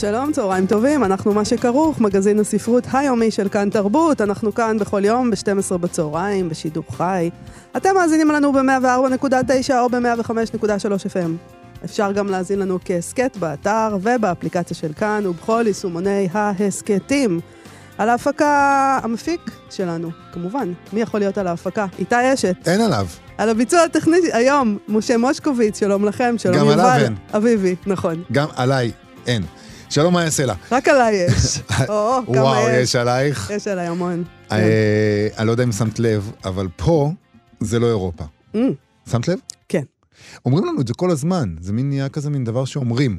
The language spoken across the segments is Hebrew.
שלום, צהריים טובים, אנחנו מה שכרוך, מגזין הספרות היומי של כאן תרבות, אנחנו כאן בכל יום ב-12 בצהריים, בשידור חי. אתם מאזינים לנו ב-104.9 או ב-105.3 FM. אפשר גם להאזין לנו כהסכת באתר ובאפליקציה של כאן ובכל יישומוני ההסכתים. על ההפקה המפיק שלנו, כמובן. מי יכול להיות על ההפקה? איתי אשת. אין עליו. על הביצוע הטכני היום, משה מושקוביץ, שלום לכם, שלום גם יובל. עליו אין. אביבי, נכון. גם עליי אין. שלום, מה יעשה לה? רק עליי יש. או, כמה וואו, יש. יש עלייך. יש עליי המון. כן. אה, אני לא יודע אם שמת לב, אבל פה זה לא אירופה. Mm, שמת לב? כן. אומרים לנו את זה כל הזמן, זה מין נהיה כזה מין דבר שאומרים.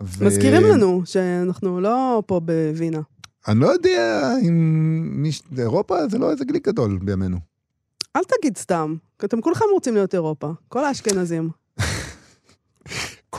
ו- מזכירים לנו שאנחנו לא פה בווינה. אני לא יודע אם מיש... אירופה זה לא איזה גליק גדול בימינו. אל תגיד סתם, אתם כולכם רוצים להיות אירופה. כל האשכנזים.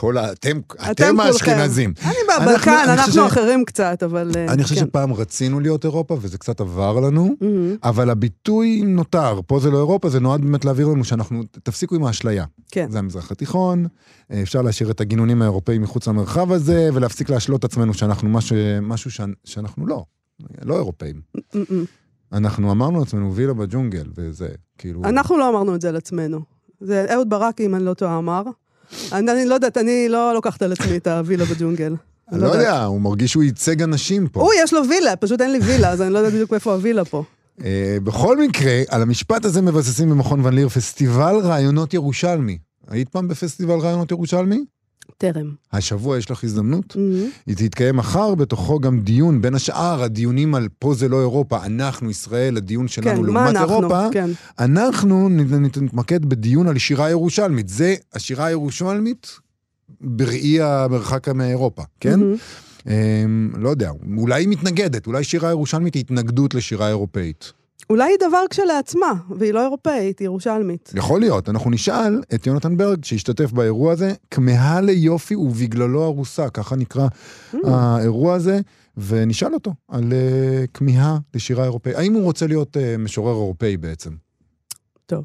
כל ה... אתם, אתם. האשכנזים. אני בבלקן, אנחנו אחרים קצת, אבל... אה, אני חושב כן. שפעם רצינו להיות אירופה וזה קצת עבר לנו, מהמם, אבל הביטוי נותר. פה זה לא אירופה, זה נועד באמת להעביר לנו שאנחנו, תפסיקו עם האשליה. כן. זה המזרח התיכון, אה, אפשר להשאיר את הגינונים האירופאים מחוץ למרחב הזה, ולהפסיק להשלות עצמנו שאנחנו משהו, משהו. שאנחנו לא, לא אירופאים. אנחנו אמרנו לעצמנו וילה בג'ונגל, וזה, כאילו... אנחנו לא אמרנו את זה על עצמנו. זה אהוד ברק, אם אני לא טועה, אמר. אני לא יודעת, אני לא לוקחת על עצמי את הווילה בג'ונגל. אני לא יודע, הוא מרגיש שהוא ייצג אנשים פה. הוא, יש לו וילה, פשוט אין לי וילה, אז אני לא יודעת בדיוק איפה הווילה פה. אה, בכל מקרה, על המשפט הזה מבססים במכון ון ליר פסטיבל רעיונות ירושלמי. היית פעם בפסטיבל רעיונות ירושלמי? טרם. השבוע יש לך הזדמנות. מהמם. היא תתקיים מחר, בתוכו גם דיון, בין השאר הדיונים על פה זה לא אירופה, אנחנו, ישראל, הדיון שלנו כן, לעומת אנחנו? אירופה, כן. אנחנו נת- נתמקד בדיון על שירה ירושלמית. זה השירה הירושלמית בראי המרחק מאירופה, כן? מהמם. אמ, לא יודע, אולי היא מתנגדת, אולי שירה ירושלמית היא התנגדות לשירה אירופאית. אולי היא דבר כשלעצמה, והיא לא אירופאית, היא ירושלמית. יכול להיות, אנחנו נשאל את יונתן ברג, שהשתתף באירוע הזה, כמהה ליופי ובגללו ארוסה, ככה נקרא Mm. האירוע הזה, ונשאל אותו על uh, כמיהה לשירה אירופאית. האם הוא רוצה להיות uh, משורר אירופאי בעצם? טוב.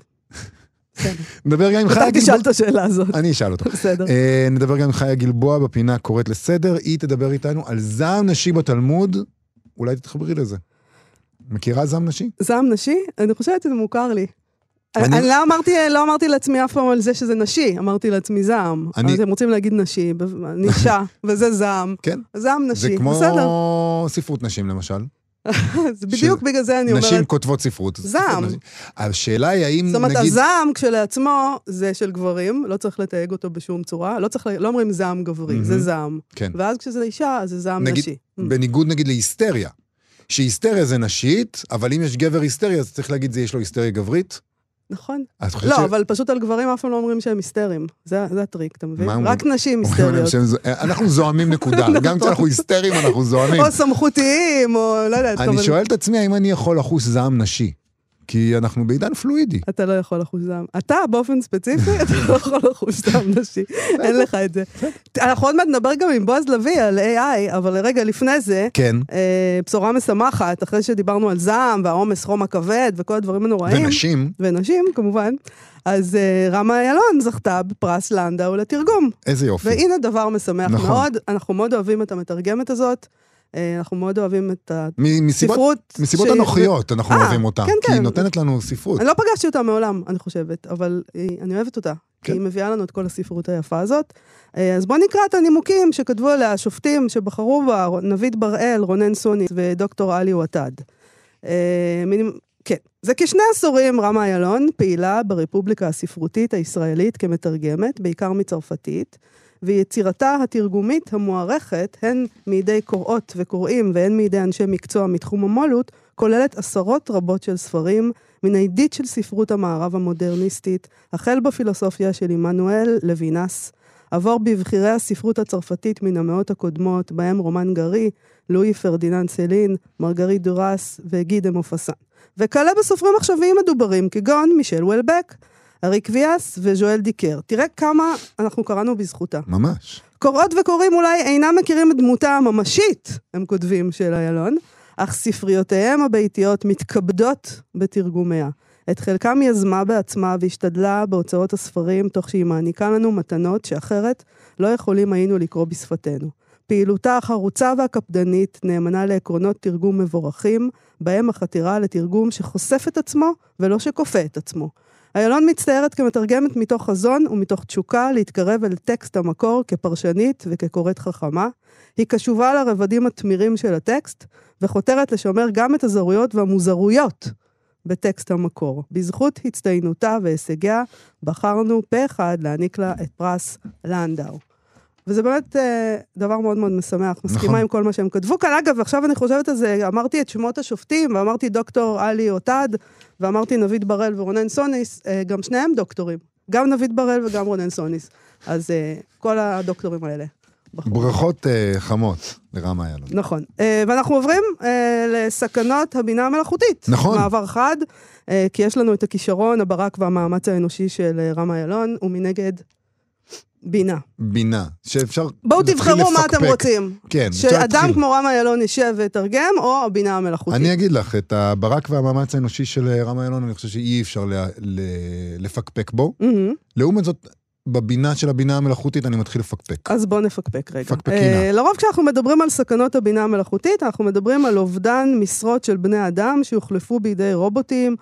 נדבר גם עם חיה אתה תשאל גלבוע. את השאלה הזאת. אני אשאל אותו. בסדר. Uh, נדבר גם עם חיה גלבוע בפינה קוראת לסדר, היא תדבר איתנו על זעם נשי בתלמוד, אולי תתחברי לזה. מכירה זעם נשי? זעם נשי? אני חושבת שזה מוכר לי. אני- אני לא אמרתי, לא אמרתי לעצמי אף פעם על זה שזה נשי, אמרתי לעצמי זעם. אני- אז הם רוצים להגיד נשי, נישה, וזה זעם. כן. זעם זה נשי, כמו בסדר. ספרות נשים למשל. אז בדיוק בגלל זה אני נשים אומרת. כותבות ספרות. זעם. השאלה היא האם זאת אומרת, נגיד... הזעם כשלעצמו זה של גברים, לא צריך לתייג אותו בשום צורה, לא צריך, לא אומרים זעם גברי, זה מהמם. זעם. כן. ואז כשזה אישה, אז זה זעם נגיד- נשי. בניגוד נגיד להיסטריה. שהיסטריה זה נשית, אבל אם יש גבר היסטרי, אז צריך להגיד זה יש לו היסטריה גברית. נכון. לא, ש- אבל פשוט על גברים אף פעם לא אומרים שהם היסטריים. זה זה הטריק, אתה מבין? רק נשים אומרים להם היסטריות. שהם זו- אנחנו זועמים נקודה. גם כשאנחנו היסטריים אנחנו זועמים. או סמכותיים, או לא יודעת. אני שואל את עצמי האם אני יכול לחוש זעם נשי. כי אנחנו בעידן פלואידי. אתה לא יכול לחוש זעם. אתה באופן ספציפי, אתה לא יכול לחוש זעם נשי. אין לך את זה. אנחנו עוד מעט נדבר גם עם בועז לביא על AI, אבל רגע לפני זה, כן. אה, בשורה משמחת, אחרי שדיברנו על זעם והעומס חום הכבד וכל הדברים הנוראים. ונשים, ונשים, כמובן. אז אה, רמה איילון זכתה בפרס לנדאו לתרגום. איזה יופי. והנה דבר משמח נכון. מאוד, אנחנו מאוד אוהבים את המתרגמת הזאת, אנחנו מאוד אוהבים את הספרות. מסיבות אנוכיות אנחנו אה, אוהבים אותה. כן, כי היא כן. נותנת לנו ספרות. אני לא פגשתי אותה מעולם, אני חושבת, אבל אני אוהבת אותה. כי כן. היא מביאה לנו את כל הספרות היפה הזאת. אה, אז בואו נקרא את הנימוקים שכתבו עליה השופטים שבחרו בה, נביד בראל, רונן סוני ודוקטור עלי וטד. אה, כן. זה כשני עשורים רמה איילון פעילה ברפובליקה הספרותית הישראלית כמתרגמת, בעיקר מצרפתית, ויצירתה התרגומית המוערכת, הן מידי קוראות וקוראים והן מידי אנשי מקצוע מתחום המו"לות, כוללת עשרות רבות של ספרים, מן העידית של ספרות המערב המודרניסטית, החל בפילוסופיה של עמנואל לוינס, עבור בבכירי הספרות הצרפתית מן המאות הקודמות, בהם רומן גרי, לואי פרדיננד סלין, מרגרית דורס וגי דה מופסן. וכלה בסופרים עכשוויים מדוברים, כגון מישל וולבק, אריק ויאס וז'ואל דיקר. תראה כמה אנחנו קראנו בזכותה. ממש. קוראות וקוראים אולי אינם מכירים את דמותה הממשית, הם כותבים, של איילון, אך ספריותיהם הביתיות מתכבדות בתרגומיה. את חלקם יזמה בעצמה והשתדלה בהוצאות הספרים, תוך שהיא מעניקה לנו מתנות שאחרת לא יכולים היינו לקרוא בשפתנו. פעילותה החרוצה והקפדנית נאמנה לעקרונות תרגום מבורכים, בהם החתירה לתרגום שחושף את עצמו ולא שכופה את עצמו. איילון מצטיירת כמתרגמת מתוך חזון ומתוך תשוקה להתקרב אל טקסט המקור כפרשנית וכקוראת חכמה. היא קשובה לרבדים התמירים של הטקסט, וחותרת לשמר גם את הזרויות והמוזרויות בטקסט המקור. בזכות הצטיינותה והישגיה, בחרנו פה אחד להעניק לה את פרס לנדאו. וזה באמת אה, דבר מאוד מאוד משמח, מסכימה נכון. עם כל מה שהם כתבו כאן. אגב, עכשיו אני חושבת על זה, אמרתי את שמות השופטים, ואמרתי דוקטור עלי עוטד, ואמרתי נביד בראל ורונן סוניס, אה, גם שניהם דוקטורים. גם נביד בראל וגם רונן סוניס. אז אה, כל הדוקטורים האלה. בחרו. ברכות אה, חמות לרם איילון. נכון. אה, ואנחנו עוברים אה, לסכנות הבינה המלאכותית. נכון. מעבר חד, אה, כי יש לנו את הכישרון, הברק והמאמץ האנושי של אה, רם איילון, ומנגד, בינה. בינה, שאפשר... בואו תבחרו מה אתם. רוצים. כן, אפשר שאדם להתחיל. כמו רם איילון יישב ויתרגם, או הבינה המלאכותית. אני אגיד לך, את הברק והמאמץ האנושי של רם איילון, אני חושב שאי אפשר ל- ל- לפקפק בו. מהמם. לעומת זאת, בבינה של הבינה המלאכותית אני מתחיל לפקפק. אז בואו נפקפק רגע. פקפקינה. אה, לרוב כשאנחנו מדברים על סכנות הבינה המלאכותית, אנחנו מדברים על אובדן משרות של בני אדם שיוחלפו בידי רובוטים,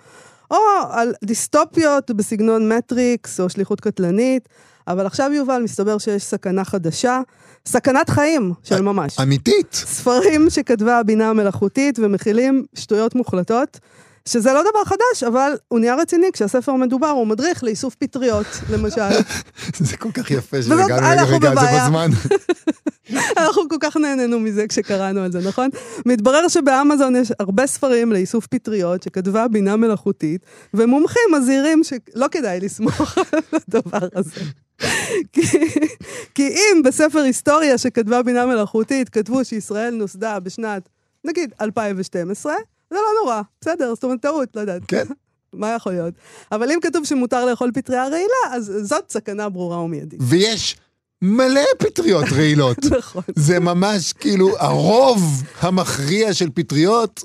או על דיסטופיות בסגנון מטריקס או שליחות קטלנית, אבל עכשיו, יובל, מסתבר שיש סכנה חדשה, סכנת חיים של ממש. אמיתית! ספרים שכתבה הבינה המלאכותית ומכילים שטויות מוחלטות, שזה לא דבר חדש, אבל הוא נהיה רציני כשהספר מדובר, הוא מדריך לאיסוף פטריות, למשל. זה כל כך יפה שהגענו אנחנו לרגע הזה בבעיה. בזמן. אנחנו כל כך נהנינו מזה כשקראנו על זה, נכון? מתברר שבאמזון יש הרבה ספרים לאיסוף פטריות שכתבה בינה מלאכותית, ומומחים מזהירים שלא כדאי לסמוך על הדבר הזה. כי, אם בספר היסטוריה שכתבה בינה מלאכותית כתבו שישראל נוסדה בשנת, נגיד, 2012, זה לא נורא, בסדר, זאת אומרת טעות, לא יודעת. כן. מה יכול להיות? אבל אם כתוב שמותר לאכול פטריה רעילה, אז זאת סכנה ברורה ומיידית. ויש מלא פטריות רעילות. נכון. זה ממש כאילו הרוב המכריע של פטריות,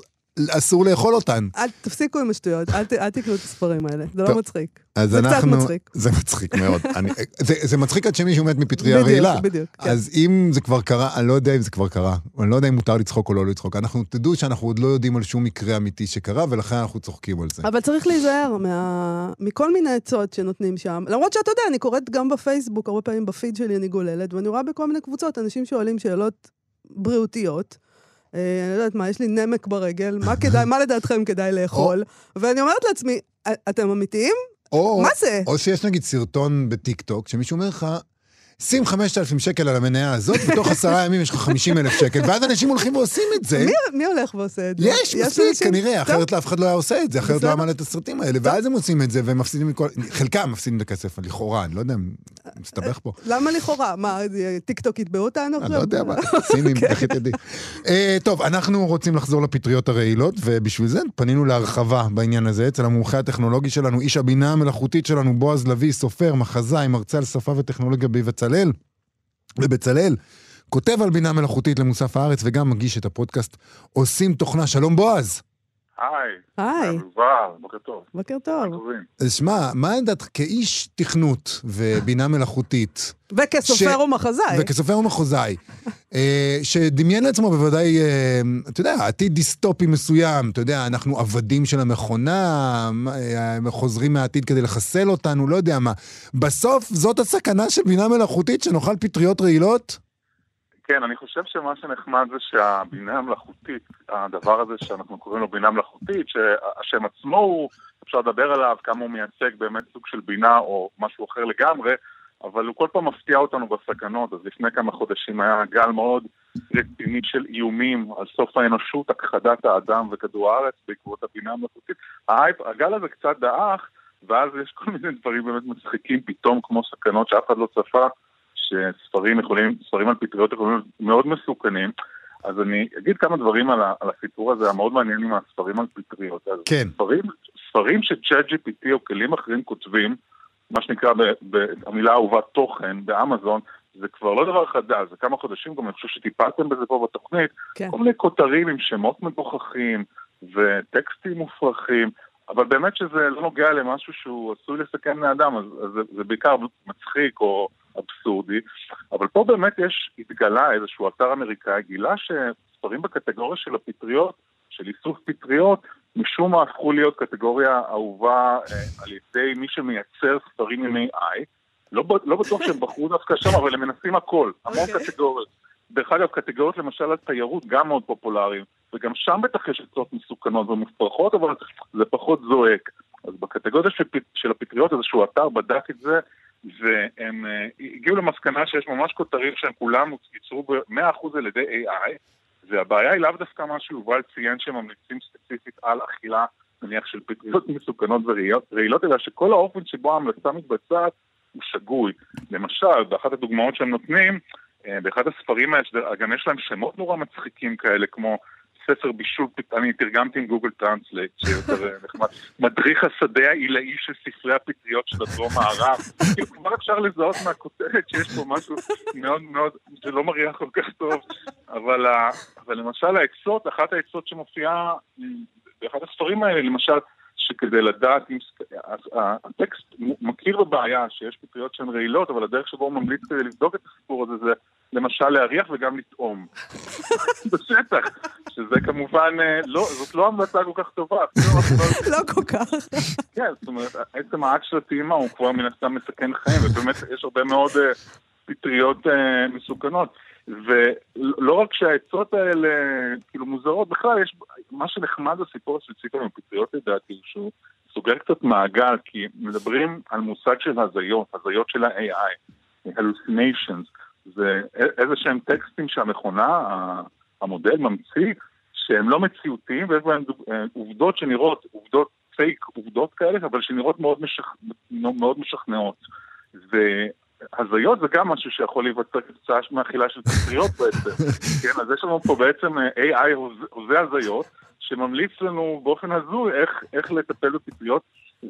אסור לאכול אותן. אל תפסיקו עם השטויות, אל, אל תקנו את הספרים האלה, זה לא מצחיק. זה קצת אנחנו... מצחיק. זה מצחיק מאוד. אני, זה, זה מצחיק עד שמישהו מת מפטריה בדיוק, רעילה. בדיוק, כן. אז אם זה כבר קרה, אני לא יודע אם זה כבר קרה. אני לא יודע אם מותר לצחוק או לא לצחוק. אנחנו, תדעו שאנחנו עוד לא יודעים על שום מקרה אמיתי שקרה, ולכן אנחנו צוחקים על זה. אבל צריך להיזהר מה... מכל מיני עצות שנותנים שם. למרות שאתה יודע, אני קוראת גם בפייסבוק, הרבה פעמים בפיד שלי אני גוללת, ואני רואה בכל מיני קבוצות אנשים שואלים שאלות בריאותיות. אה, אני לא יודעת מה, יש לי נמק ברגל, מה כדאי, מה לדעתכם כדאי לאכול? ואני אומרת לעצמי, "א- אתם אמיתיים? או, מה זה? או שיש נגיד סרטון בטיקטוק, שמישהו אומר לך, שים 5,000 שקל על המניה הזאת, ותוך עשרה ימים יש לך 50 אלף שקל, ואז אנשים הולכים ועושים את זה. מי, מי הולך ועושה את זה? יש, מספיק, אנשים- כנראה, טוב, אחרת לאף אחד לא היה עושה את זה, אחרת לא. היה מעלה את הסרטים האלה, ואז הם עושים את זה, והם מפסידים את כל... חלקם מפסידים את הכסף, לכאורה, אני לא יודע, מסתבך פה. למה לכאורה? מה, טיקטוק יתבעו אותנו עכשיו? אני לא יודע מה, סינים, איך תדעי. אה, טוב, אנחנו רוצים לחזור לפטריות הרעילות, ובשביל זה פנינו להרחבה בעניין הזה, אצל המומחה הטכנולוגי שלנו, איש הבינה המלאכותית שלנו, בועז לביא, סופר, מחזאי, מרצה על שפה וטכנולוגיה בבצלאל. בבצלאל, כותב על בינה מלאכותית למוסף הארץ, וגם מגיש את הפודקאסט עושים תוכנה. שלום בועז. היי, היי, בוקר טוב. בוקר טוב. שמע, מה עמדת כאיש תכנות ובינה מלאכותית, וכסופר ומחזאי. וכסופר ומחוזאי, אה, שדמיין לעצמו בוודאי, אה, אתה יודע, עתיד דיסטופי מסוים, אתה יודע, אנחנו עבדים של המכונה, אה, חוזרים מהעתיד כדי לחסל אותנו, לא יודע מה. בסוף זאת הסכנה של בינה מלאכותית, שנאכל פטריות רעילות? כן, אני חושב שמה שנחמד זה שהבינה המלאכותית, הדבר הזה שאנחנו קוראים לו בינה מלאכותית, שהשם עצמו הוא, אפשר לדבר עליו, כמה הוא מייצג באמת סוג של בינה או משהו אחר לגמרי, אבל הוא כל פעם מפתיע אותנו בסכנות. אז לפני כמה חודשים היה גל מאוד רציני של איומים על סוף האנושות, הכחדת האדם וכדור הארץ בעקבות הבינה המלאכותית. ההייפ, הגל הזה קצת דעך, ואז יש כל מיני דברים באמת מצחיקים פתאום, כמו סכנות שאף אחד לא צפה. שספרים יכולים, ספרים על פטריות יכולים להיות מאוד מסוכנים. אז אני אגיד כמה דברים על, ה, על הסיפור הזה המאוד מעניין עם הספרים על פטריות. אז כן. ספרים, ספרים שצ'אט GPT או כלים אחרים כותבים, מה שנקרא במילה האהובה תוכן באמזון, זה כבר לא דבר חדש, זה כמה חודשים, גם אני חושב שטיפלתם בזה פה בתוכנית, כן. כל מיני כותרים עם שמות מגוחכים וטקסטים מופרכים, אבל באמת שזה לא נוגע למשהו שהוא עשוי לסכן בני אדם, אז, אז זה, זה בעיקר מצחיק או אבסורדי, אבל פה באמת יש, התגלה איזשהו אתר אמריקאי, גילה שספרים בקטגוריה של הפטריות, של איסוף פטריות, משום מה הפכו להיות קטגוריה אהובה אה, על ידי מי שמייצר ספרים עם AI. לא, ב- לא בטוח שהם בחרו דווקא שם, אבל הם מנסים הכל, המון אוקיי. קטגוריות. דרך אגב, קטגוריות למשל על תיירות גם מאוד פופולריים, וגם שם בטח יש עצות מסוכנות ומופרכות, אבל זה פחות זועק. אז בקטגוריה של, של הפטריות איזשהו אתר בדק את זה, והם אה, הגיעו למסקנה שיש ממש כותרים שהם כולם ייצרו ב-100% על ידי AI, והבעיה היא לאו דווקא מה שיובל ציין שהם ממליצים ספציפית על אכילה, נניח של פטריות מסוכנות ורעילות, אלא שכל האופן שבו ההמלצה מתבצעת הוא שגוי. למשל, באחת הדוגמאות שהם נותנים, באחד הספרים האלה, שגם יש להם שמות נורא מצחיקים כאלה, כמו ספר בישול, אני תרגמתי עם Google Translate, שיותר אה, נחמד, מדריך השדה העילאי של ספרי הפטריות של הדרום מערב. כאילו כבר אפשר לזהות מהכותרת שיש פה משהו מאוד מאוד, שלא מריח כל כך טוב, אבל, אבל למשל העצות, אחת העצות שמופיעה אה, באחד הספרים האלה, למשל, שכדי לדעת אם הטקסט מכיר בבעיה שיש פטריות שהן רעילות, אבל הדרך שבו הוא ממליץ כדי לבדוק את הסיפור הזה זה למשל להריח וגם לטעום. בשטח, שזה כמובן, אה, לא, זאת לא המלצה כל כך טובה. לא- לא כל כך. כן, זאת אומרת, עצם האקט של הטעימה הוא כבר מן הסתם מסכן חיים, ובאמת יש הרבה מאוד אה, פטריות אה, מסוכנות. ולא רק שהעצות האלה כאילו מוזרות, בכלל יש, מה שנחמד בסיפור הספציפי עם הפטריות לדעתי, הוא שהוא סוגר קצת מעגל, כי מדברים על מושג של הזיות, הזיות של ה-AI, hallucinations, זה איזה שהם טקסטים שהמכונה, המודל ממציא, שהם לא מציאותיים, ויש בהם אה, עובדות שנראות, עובדות פייק, עובדות כאלה, אבל שנראות מאוד, משכ... מאוד משכנעות. והזיות זה גם משהו שיכול להיווצר כתוצאה מאכילה של פטריות בעצם. כן, אז יש לנו פה בעצם אה, AI הוזה- הזיות, שממליץ לנו באופן הזוי איך, איך לטפל בפטריות,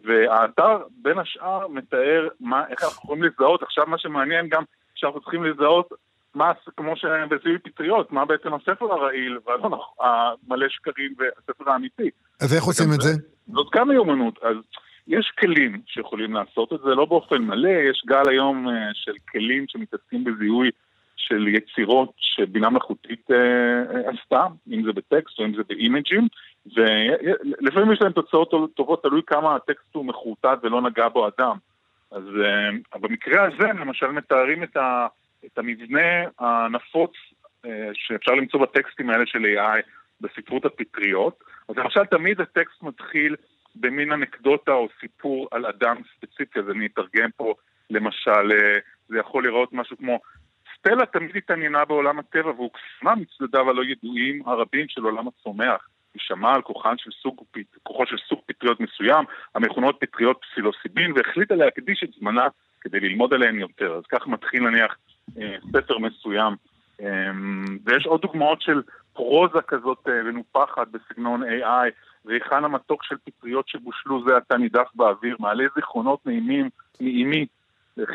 והאתר בין השאר מתאר מה, איך אנחנו יכולים לזהות. עכשיו מה שמעניין גם, שאנחנו צריכים לזהות מה, כמו שבזיהוי פטריות, מה בעצם הספר הרעיל, והלא נכון, המלא שקרים והספר האמיתי. אז איך עושים את זה? זאת גם מיומנות, אז יש כלים שיכולים לעשות את זה, לא באופן מלא, יש גל היום אה, של כלים שמתעסקים בזיהוי של יצירות שבינה מלאכותית אה, אה, עשתה, אם זה בטקסט או אם זה באימג'ים, ולפעמים יש להם תוצאות טובות, תלוי כמה הטקסט הוא מחורטט ולא נגע בו אדם. אז במקרה הזה, למשל, מתארים את, ה, את המבנה הנפוץ שאפשר למצוא בטקסטים האלה של AI בספרות הפטריות. אז למשל, תמיד הטקסט מתחיל במין אנקדוטה או סיפור על אדם ספציפי, אז אני אתרגם פה, למשל, אה, זה יכול לראות משהו כמו סטלה תמיד התעניינה בעולם הטבע והוקסמה מצדדיו הלא ידועים הרבים של עולם הצומח. היא שמעה על כוחן של סוג, כוחו של סוג פטריות מסוים, המכונות פטריות פסילוסיבין, והחליטה להקדיש את זמנה כדי ללמוד עליהן יותר. אז כך מתחיל נניח אה, ספר מסוים. אה, ויש עוד דוגמאות של פרוזה כזאת אה, מנופחת בסגנון AI, ריחן המתוק של פטריות שבושלו זה עתה נידף באוויר, מעלה זיכרונות נעימים מאימי.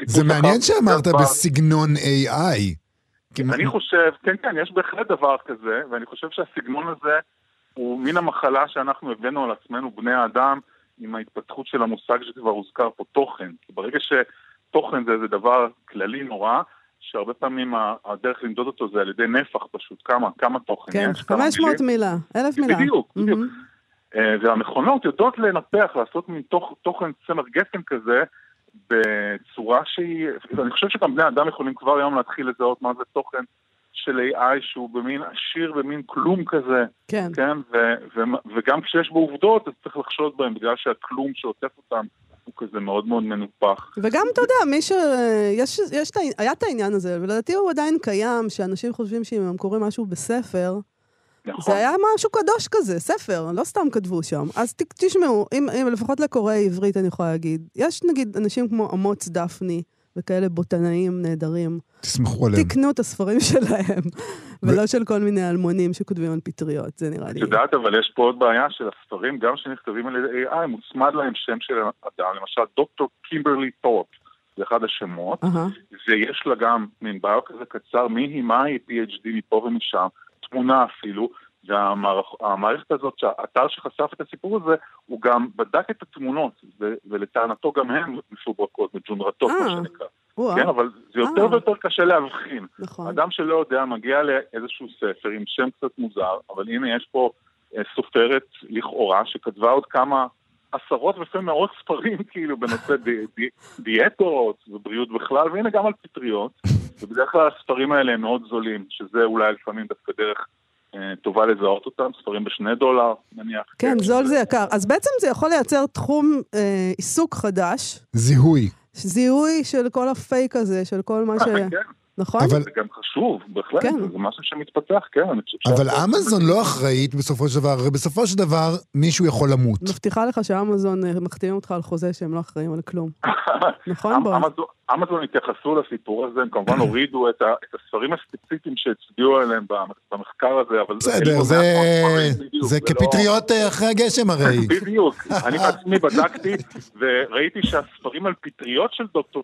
זה מעניין שאמרת דבר. בסגנון AI. אני חושב, כן, כן, יש בהחלט דבר כזה, ואני חושב שהסגנון הזה הוא מן המחלה שאנחנו הבאנו על עצמנו, בני האדם, עם ההתפתחות של המושג שכבר הוזכר פה, תוכן. כי ברגע שתוכן זה איזה דבר כללי נורא, שהרבה פעמים הדרך למדוד אותו זה על ידי נפח פשוט, כמה, כמה תוכן כן, יש, כמה 500 מילים. מילה, אלף מילה. בדיוק, בדיוק. אה, והמכונות יודעות לנפח, לעשות מין תוך, תוכן צמר גפן כזה, בצורה שהיא, אני חושב שגם בני אדם יכולים כבר היום להתחיל לזהות מה זה תוכן של AI שהוא במין עשיר במין כלום כזה, כן. כן, ו- ו- וגם כשיש בו עובדות אז צריך לחשוד בהם בגלל שהכלום שעוטף אותם הוא כזה מאוד מאוד מנופח. וגם, אתה יודע, מי ש... יש, יש, היה את העניין הזה, ולדעתי הוא עדיין קיים, שאנשים חושבים שאם הם קוראים משהו בספר, נכון. זה היה משהו קדוש כזה, ספר, לא סתם כתבו שם. אז תשמעו, אם, אם לפחות לקוראי עברית אני יכולה להגיד, יש נגיד אנשים כמו אמוץ דפני, וכאלה בוטנאים נהדרים. תסמכו עליהם. תקנו את הספרים שלהם, ולא של כל מיני אלמונים שכותבים על פטריות, זה נראה את לי. יודעת, אבל יש פה עוד בעיה של הספרים, גם שנכתבים על ידי AI, מוצמד להם שם של אדם, למשל דוקטור קימברלי טורפ, זה אחד השמות, ויש לה גם מין ביו כזה קצר, מי היא, מה היא, PhD מפה ומשם, תמונה אפילו, והמערכת הזאת, שהאתר שחשף את הסיפור הזה, הוא גם בדק את התמונות, ולטענתו גם הן מפוברקות, מג'ונרתות, מה אה. שנקרא. וואו, כן, אבל זה יותר אה. ויותר קשה להבחין. נכון. אדם שלא יודע מגיע לאיזשהו ספר עם שם קצת מוזר, אבל הנה יש פה אה, סופרת לכאורה שכתבה עוד כמה עשרות ולפעמים מאות ספרים כאילו בנושא די, די, דיאטות ובריאות בכלל, והנה גם על פטריות, ובדרך כלל הספרים האלה הם מאוד זולים, שזה אולי לפעמים דווקא דרך טובה לזהות אותם, ספרים בשני דולר נניח. כן, זול זה יקר. אז בעצם זה יכול לייצר תחום אה, עיסוק חדש, זיהוי. זיהוי של כל הפייק הזה, של כל מה ש... כן, נכון? אבל- זה גם חשוב, בהחלט, כן. זה משהו שמתפתח, כן, אבל אמזון לא אחראית בסופו של דבר, הרי בסופו של דבר מישהו יכול למות. מבטיחה לך שאמזון אה, מחתימים אותך על חוזה שהם לא אחראים על כלום. נכון, בועז? אמזון- התייחסו לסיפור הזה, הם כמובן הורידו את ה- את הספרים הספציפיים שהצביעו עליהם במ- במחקר הזה, אבל... בסדר, זה, זה לא- כפטריות אה, אחרי הגשם הרי. בדיוק. אני בעצמי בדקתי, וראיתי שהספרים על פטריות של דוקטור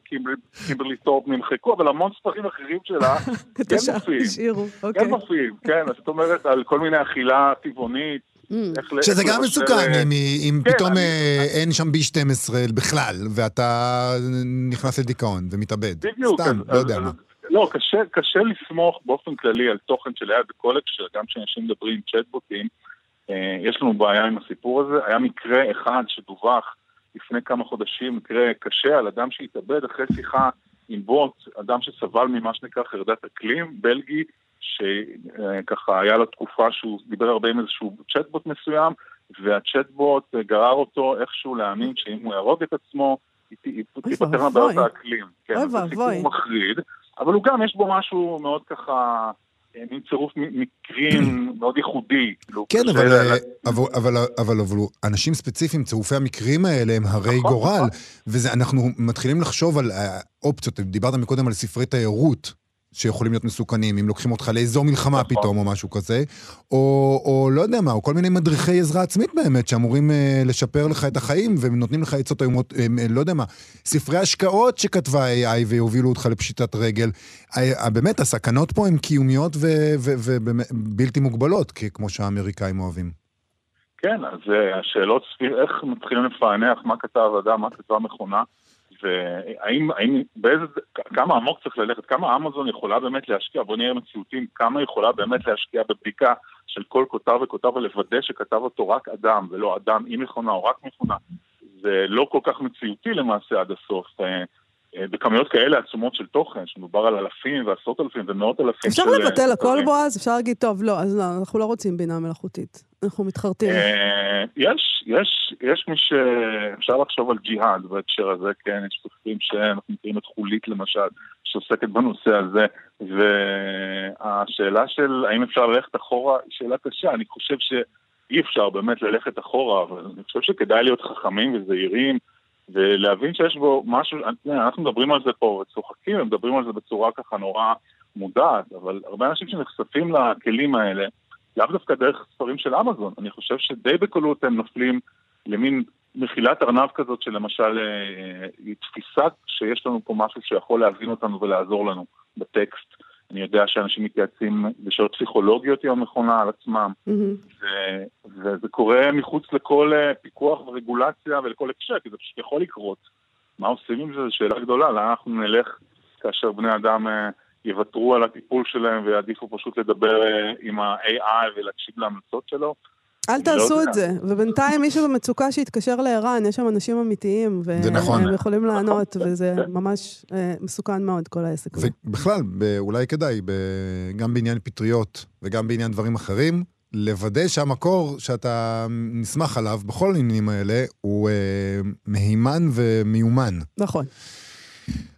קימברלי טורפ נמחקו, אבל המון ספרים אחרים שלה את כן מופיעים. השאירו, אוקיי. כן מופיעים, כן, זאת אומרת, על כל מיני אכילה טבעונית. Mm. שזה גם מסוכן, אם, כן, פתאום אה, אין שם B12 בכלל, ואתה נכנס לדיכאון ומתאבד. בדיוק. סתם, לא יודע מה. לא, קשה, קשה לסמוך באופן כללי על תוכן של AI בכל הקשר, גם כשאנשים מדברים צ'טבוטים, אה, יש לנו בעיה עם הסיפור הזה. היה מקרה אחד שדווח לפני כמה חודשים, מקרה קשה על אדם שהתאבד אחרי שיחה עם בוט, אדם שסבל ממה שנקרא חרדת אקלים, בלגי, שככה היה לו תקופה שהוא דיבר הרבה עם איזשהו צ'טבוט מסוים, והצ'טבוט גרר אותו איכשהו להאמין שאם הוא יהרוג את עצמו, תיפטר. מבעיות האקלים. כן, זה. סיפור מחריד, אבל הוא גם, יש בו משהו מאוד ככה, מין צירוף מקרים מאוד ייחודי. כאילו, כן, אבל, אה, אבל, אבל, אבל, אבל אנשים ספציפיים, צירופי המקרים האלה הם הרי נכון, גורל, נכון. ואנחנו מתחילים לחשוב על אה, אופציות, דיברת מקודם על ספרי תיירות. שיכולים להיות מסוכנים, אם לוקחים אותך לאזור מלחמה נכון. פתאום או משהו כזה, או, או לא יודע מה, או כל מיני מדריכי עזרה עצמית באמת, שאמורים אה, לשפר לך את החיים ונותנים לך עצות איומות, אה, אה, לא יודע מה, ספרי השקעות שכתבה AI ויובילו אותך לפשיטת רגל. אה, אה, באמת, הסכנות פה הן קיומיות ובלתי מוגבלות, כמו שהאמריקאים אוהבים. כן, אז אה, השאלות סביב איך מתחילים לפענח מה כתב אדם, מה כתבה מכונה, והאם, האם, באיזה, כמה עמוק צריך ללכת, כמה אמזון יכולה באמת להשקיע, בוא נהיה מציאותיים, כמה יכולה באמת להשקיע בבדיקה של כל כותב וכותב ולוודא שכתב אותו רק אדם, ולא אדם עם מכונה או רק מכונה. זה לא כל כך מציאותי למעשה עד הסוף. אה, אה, בכמויות כאלה עצומות של תוכן, שמדובר על אלפים ועשרות אלפים ומאות אלפים אפשר של... אה, לבטל הכל, כותבים. בועז? אפשר להגיד, טוב, לא, אז לא, אנחנו לא רוצים בינה מלאכותית. אנחנו מתחרטים. אה, יש, יש, יש מי שאפשר לחשוב על ג'יהאד בהקשר הזה, כן, יש סופרים שאנחנו מכירים את חולית למשל, שעוסקת בנושא הזה, והשאלה של האם אפשר ללכת אחורה היא שאלה קשה, אני חושב שאי אפשר באמת ללכת אחורה, אבל אני חושב שכדאי להיות חכמים וזהירים, ולהבין שיש בו משהו, אנחנו מדברים על זה פה וצוחקים, ומדברים על זה בצורה ככה נורא מודעת, אבל הרבה אנשים שנחשפים לכלים האלה, לאו דווקא דרך ספרים של אמזון, אני חושב שדי בקלות הם נופלים למין מחילת ארנב כזאת שלמשל אה, היא תפיסה שיש לנו פה משהו שיכול להבין אותנו ולעזור לנו בטקסט. אני יודע שאנשים מתייעצים בשאלות פסיכולוגיות עם המכונה על עצמם, מהמם. ו- וזה קורה מחוץ לכל אה, פיקוח ורגולציה ולכל הקשר, כי זה פשוט יכול לקרות. מה עושים עם זה? זו שאלה גדולה, לאן אנחנו נלך כאשר בני אדם אה, יוותרו על הטיפול שלהם ויעדיפו פשוט לדבר אה, עם ה-AI ולהקשיב להמלצות שלו? אל אני תעשו לא את. זה. ובינתיים מישהו במצוקה שיתקשר לערן, יש שם אנשים אמיתיים, זה נכון. והם יכולים לענות, נכון. וזה כן. ממש אה, מסוכן מאוד, כל העסק הזה. ובכלל, אולי כדאי, גם בעניין פטריות וגם בעניין דברים אחרים, לוודא שהמקור שאתה נסמך עליו בכל העניינים האלה הוא אה, מהימן ומיומן. נכון.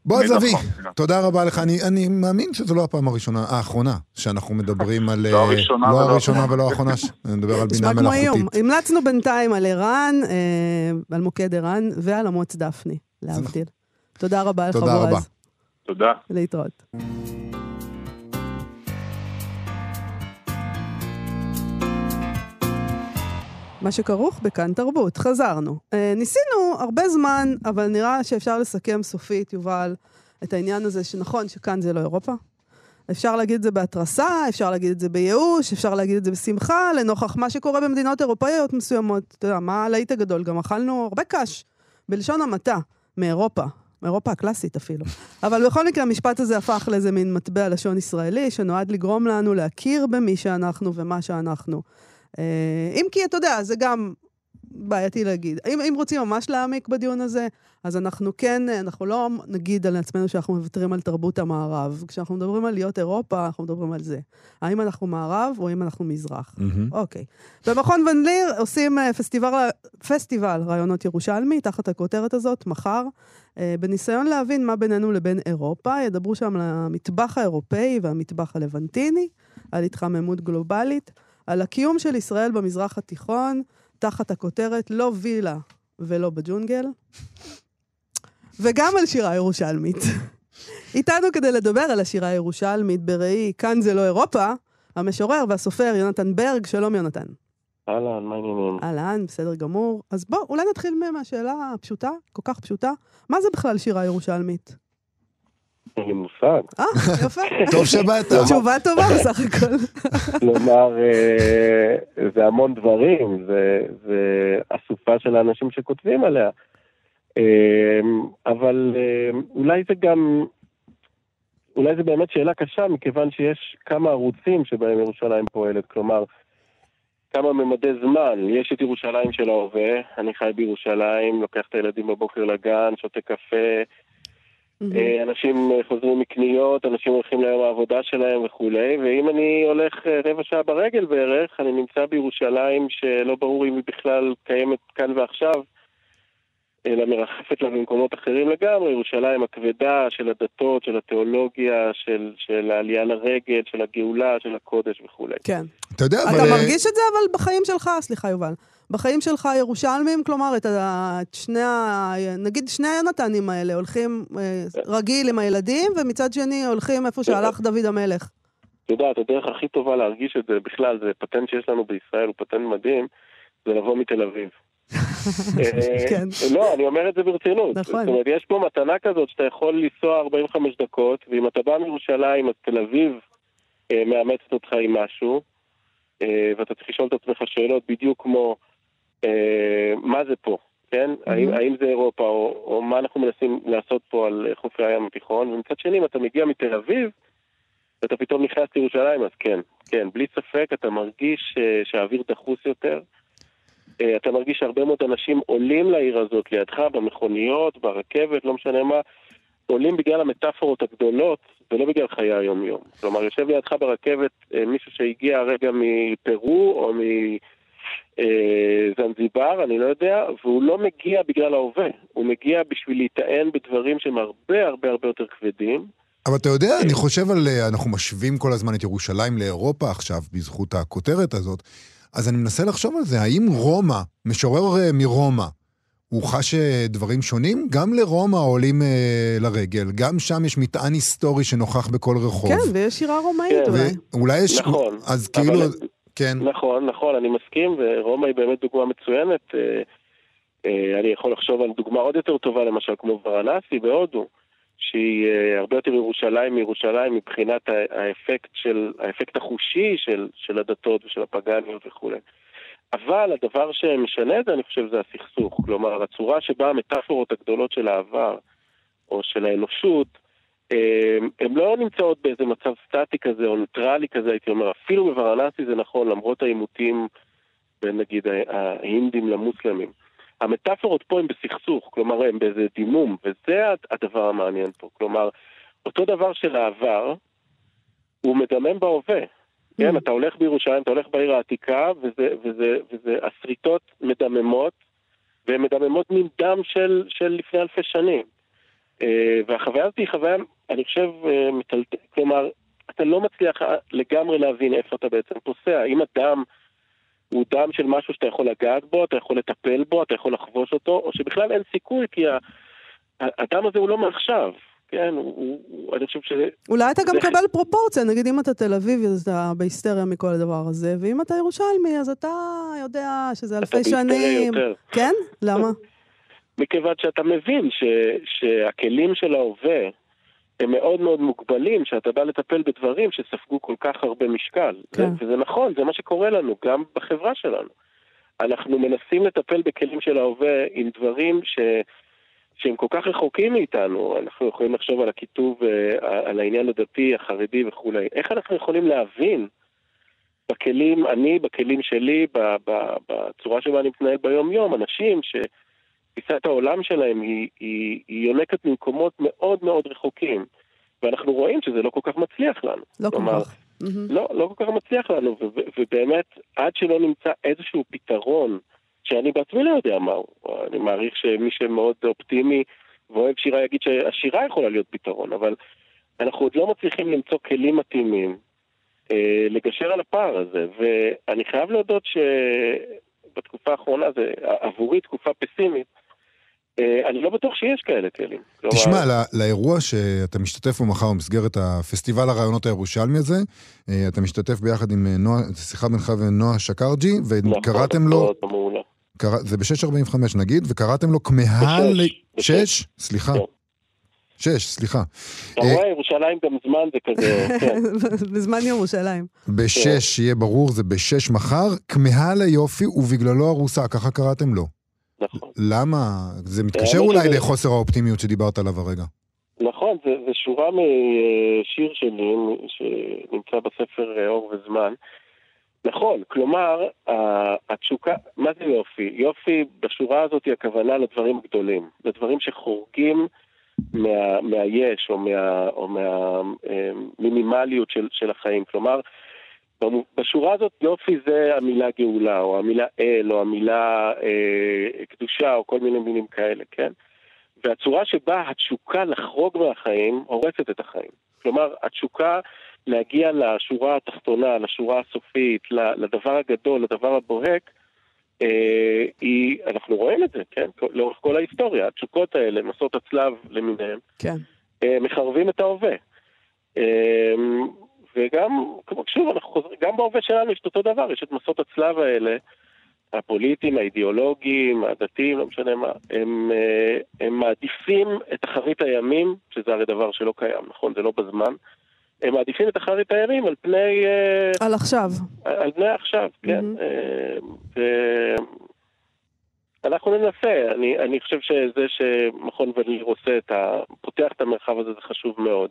בועז נכון, אבי, נכון. תודה רבה לך. אני, אני מאמין שזו לא הפעם הראשונה, האחרונה, שאנחנו מדברים על... לא אה, הראשונה לא ולא הראשונה האחרונה. ולא האחרונה, מדבר על בינה. מלאכותית. המלצנו בינתיים על ערן, אה, על מוקד ערן, ועל אמוץ דפני, להבדיל. תודה רבה לך, תודה רבה. בועז. תודה. להתראות. מה שכרוך בכאן תרבות, חזרנו. אה, ניסינו הרבה זמן, אבל נראה שאפשר לסכם סופית, יובל, את העניין הזה שנכון שכאן זה לא אירופה. אפשר להגיד את זה בהתרסה, אפשר להגיד את זה בייאוש, אפשר להגיד את זה בשמחה, לנוכח מה שקורה במדינות אירופאיות מסוימות. אתה יודע, מה הלהיט הגדול? גם אכלנו הרבה קש, בלשון המעטה, מאירופה. מאירופה הקלאסית אפילו. אבל בכל מקרה, המשפט הזה הפך לאיזה מין מטבע לשון ישראלי, שנועד לגרום לנו להכיר במי שאנחנו ומה שאנחנו. אה, אם כי, אתה יודע, זה גם בעייתי להגיד. אם, אם רוצים ממש להעמיק בדיון הזה, אז אנחנו כן, אנחנו לא נגיד על עצמנו שאנחנו מוותרים על תרבות המערב. כשאנחנו מדברים על להיות אירופה, אנחנו מדברים על זה. האם אנחנו מערב או האם אנחנו מזרח. מהמם. אוקיי. במכון ון ליר עושים אה, פסטיבל, פסטיבל רעיונות ירושלמי, תחת הכותרת הזאת, מחר. אה, בניסיון להבין מה בינינו לבין אירופה, ידברו שם על המטבח האירופאי והמטבח הלבנטיני, על התחממות גלובלית, על הקיום של ישראל במזרח התיכון, תחת הכותרת לא וילה ולא בג'ונגל, וגם על שירה ירושלמית. איתנו כדי לדבר על השירה הירושלמית בראי "כאן זה לא אירופה", המשורר והסופר יונתן ברג, שלום יונתן. אהלן, מה העניינים? אהלן, בסדר גמור. אז בוא, אולי נתחיל מהשאלה הפשוטה, כל כך פשוטה. מה זה בכלל שירה ירושלמית? אין לי מושג. אה, יפה. טוב שבאת. תשובה טובה בסך הכל. כלומר, אה, זה המון דברים, זה, אסופה של האנשים שכותבים עליה. אה, אבל אה, אולי זה גם, אולי זה באמת שאלה קשה, מכיוון שיש כמה ערוצים שבהם ירושלים פועלת. כלומר, כמה ממדי זמן. יש את ירושלים של ההווה, אני חי בירושלים, לוקח את הילדים בבוקר לגן, שותה קפה, אה, אנשים אה, חוזרים מקניות, אנשים הולכים ליום העבודה שלהם וכולי, ואם אני הולך אה, רבע שעה ברגל בערך, אני נמצא בירושלים שלא ברור אם היא בכלל קיימת כאן ועכשיו, אלא מרחפת לה במקומות אחרים לגמרי, ירושלים הכבדה של הדתות, של התיאולוגיה, של, של העלייה לרגל, של הגאולה, של הקודש וכולי. כן. אתה יודע, אבל... אתה מרגיש את זה אבל בחיים שלך, סליחה יובל, בחיים שלך הירושלמים, כלומר, את, ה, את שני ה... נגיד שני היונתנים האלה הולכים אה, רגיל עם הילדים, ומצד שני הולכים איפה שהלך דוד המלך. את יודעת, הדרך הכי טובה להרגיש את זה בכלל, זה פטנט שיש לנו בישראל, הוא פטנט מדהים, זה לבוא מתל אביב. אה, כן. לא, אני אומר את זה ברצינות. נכון. זאת אומרת, יש פה מתנה כזאת שאתה יכול לנסוע 45 דקות, ואם אתה בא מירושלים, אז תל אביב אה, מאמצת אותך עם משהו, ואתה צריך לשאול את עצמך שאלות בדיוק כמו, מה זה פה? כן? האם, האם זה אירופה, או, או מה אנחנו מנסים לעשות פה על אה, חופי הים התיכון? ומצד שני, אם אתה מגיע מתל אביב, ואתה פתאום נכנס לירושלים, אז כן, כן, בלי ספק אתה מרגיש אה, שהאוויר דחוס יותר. אה, אתה מרגיש שהרבה מאוד אנשים עולים לעיר הזאת לידך, במכוניות, ברכבת, לא משנה מה, עולים בגלל המטאפורות הגדולות, ולא בגלל חיי היום-יום. כלומר, יושב לידך ברכבת אה, מישהו שהגיע הרגע מפרו, או מזנזיבר, אני לא יודע, והוא לא מגיע בגלל ההווה, הוא מגיע בשביל להיטען בדברים שהם הרבה הרבה הרבה יותר כבדים. אבל אתה יודע, אני חושב על... אה, אנחנו משווים כל הזמן את ירושלים לאירופה עכשיו, בזכות הכותרת הזאת. אז אני מנסה לחשוב על זה, האם רומא, משורר אה, מרומא, הוא חש אה, דברים שונים? גם לרומא עולים אה, לרגל, גם שם יש מטען היסטורי שנוכח בכל רחוב. כן, ויש שירה רומאית כן. אולי. ואולי יש... נכון, אז אבל- כאילו... כן. נכון, נכון, אני מסכים, ורומא היא באמת דוגמה מצוינת. אה, אה, אני יכול לחשוב על דוגמה עוד יותר טובה, למשל כמו ורנסי בהודו, שהיא אה, הרבה יותר ירושלים מירושלים מבחינת האפקט של, האפקט החושי של, של הדתות ושל הפגניות וכולי. אבל הדבר שמשנה את זה, אני חושב, זה הסכסוך. כלומר, הצורה שבה המטאפורות הגדולות של העבר, או של האנושות, הן לא נמצאות באיזה מצב סטטי כזה או ניטרלי כזה, הייתי אומר. אפילו בוורנסי זה נכון, למרות העימותים בין נגיד ההינדים למוסלמים. המטאפורות פה הן בסכסוך, כלומר הן באיזה דימום, וזה הד- הדבר המעניין פה. כלומר, אותו דבר של העבר, הוא מדמם בהווה. כן, אתה הולך בירושלים, אתה הולך בעיר העתיקה, וזה, וזה, וזה הסריטות מדממות, והן מדממות מן דם של, של לפני אלפי שנים. אה, והחוויה הזאת היא חוויה, אני חושב, אה, מטלטלת, כלומר, אתה לא מצליח אה, לגמרי להבין איפה אתה בעצם פוסע. האם הדם הוא דם של משהו שאתה יכול לגעת בו, אתה יכול לטפל בו, אתה יכול לחבוש אותו, או שבכלל אין סיכוי, כי הדם הזה הוא לא מעכשיו. כן, הוא, הוא, אני חושב שזה... אולי אתה גם זה- מקבל פרופורציה, נגיד אם אתה תל אביבי אז אתה בהיסטריה מכל הדבר הזה, ואם אתה ירושלמי אז אתה יודע שזה אתה אלפי בהיסטריה שנים. יותר. כן? למה? מכיוון שאתה מבין ש, שהכלים של ההווה הם מאוד מאוד מוגבלים, שאתה בא לטפל בדברים שספגו כל כך הרבה משקל. כן. זה, וזה נכון, זה מה שקורה לנו, גם בחברה שלנו. אנחנו מנסים לטפל בכלים של ההווה עם דברים ש... שהם כל כך רחוקים מאיתנו, אנחנו יכולים לחשוב על הכיתוב, אה, על העניין הדתי, החרדי וכולי. איך אנחנו יכולים להבין בכלים, אני, בכלים שלי, בצורה שבה אני מתנהל ביום-יום, אנשים שתפיסת העולם שלהם היא, היא, היא יונקת ממקומות מאוד מאוד רחוקים, ואנחנו רואים שזה לא כל כך מצליח לנו. לא כל כך. לא, לא כל כך מצליח לנו, ו- ו- ובאמת, עד שלא נמצא איזשהו פתרון, שאני בעצמי לא יודע מהו, אני מעריך שמי שמאוד אופטימי ואוהב שירה יגיד שהשירה יכולה להיות פתרון, אבל אנחנו עוד לא מצליחים למצוא כלים מתאימים אה, לגשר על הפער הזה, ואני חייב להודות שבתקופה האחרונה, זה עבורי תקופה פסימית, אני לא בטוח שיש כאלה כלים. כלומר, תשמע, לא- לאירוע שאתה משתתף בו מחר במסגרת הפסטיבל הרעיונות הירושלמי הזה, אה, אתה משתתף ביחד עם אה, נועה, שיחה בינך ונועה שקרג'י, נכון, וקראתם לו, מאוד מעולה. קרא- זה ב-6.45 נגיד, וקראתם לו כמהה ל... בשש. שש? סליחה. כן. שש, סליחה. אתה אה, רואה, ירושלים גם זמן זה כזה, כן. בזמן ירושלים. בשש, שיהיה ברור, זה בשש מחר, כמהה ליופי ובגללו ארוסה, ככה קראתם לו. נכון. למה? זה מתקשר אולי שזה- לחוסר האופטימיות שדיברת עליו הרגע. נכון, זה, זה שורה משיר שלי שנמצא בספר אה, אור וזמן. נכון, כלומר, התשוקה, מה זה יופי? יופי בשורה הזאת היא הכוונה לדברים גדולים, לדברים שחורגים מה, מהיש או, מה, או מהמינימליות של, של החיים. כלומר, בשורה הזאת יופי זה המילה גאולה, או המילה אל, או המילה אה, קדושה, או כל מיני מילים כאלה, כן? והצורה שבה התשוקה לחרוג מהחיים הורסת את החיים. כלומר, התשוקה להגיע לשורה התחתונה, לשורה הסופית, לדבר הגדול, לדבר הבוהק, אה, היא, אנחנו רואים את זה, כן? לאורך כל ההיסטוריה. התשוקות האלה, מסעות הצלב למיניהם, כן. אה, מחרבים את ההווה. אה, וגם, כמו שוב, אנחנו חוזרים, גם בהווה שלנו יש את אותו דבר, יש את מסעות הצלב האלה, הפוליטיים, האידיאולוגיים, הדתיים, לא משנה מה, הם, אה, הם מעדיפים את אחרית הימים, שזה הרי דבר שלא קיים, נכון? זה לא בזמן. הם מעדיפים את אחרית הימים על פני, אה, על עכשיו. על פני עכשיו, כן. מהמם. אה, אנחנו ננסה, אני, אני חושב שזה שמכון וליר עושה את ה... פותח את המרחב הזה זה חשוב מאוד.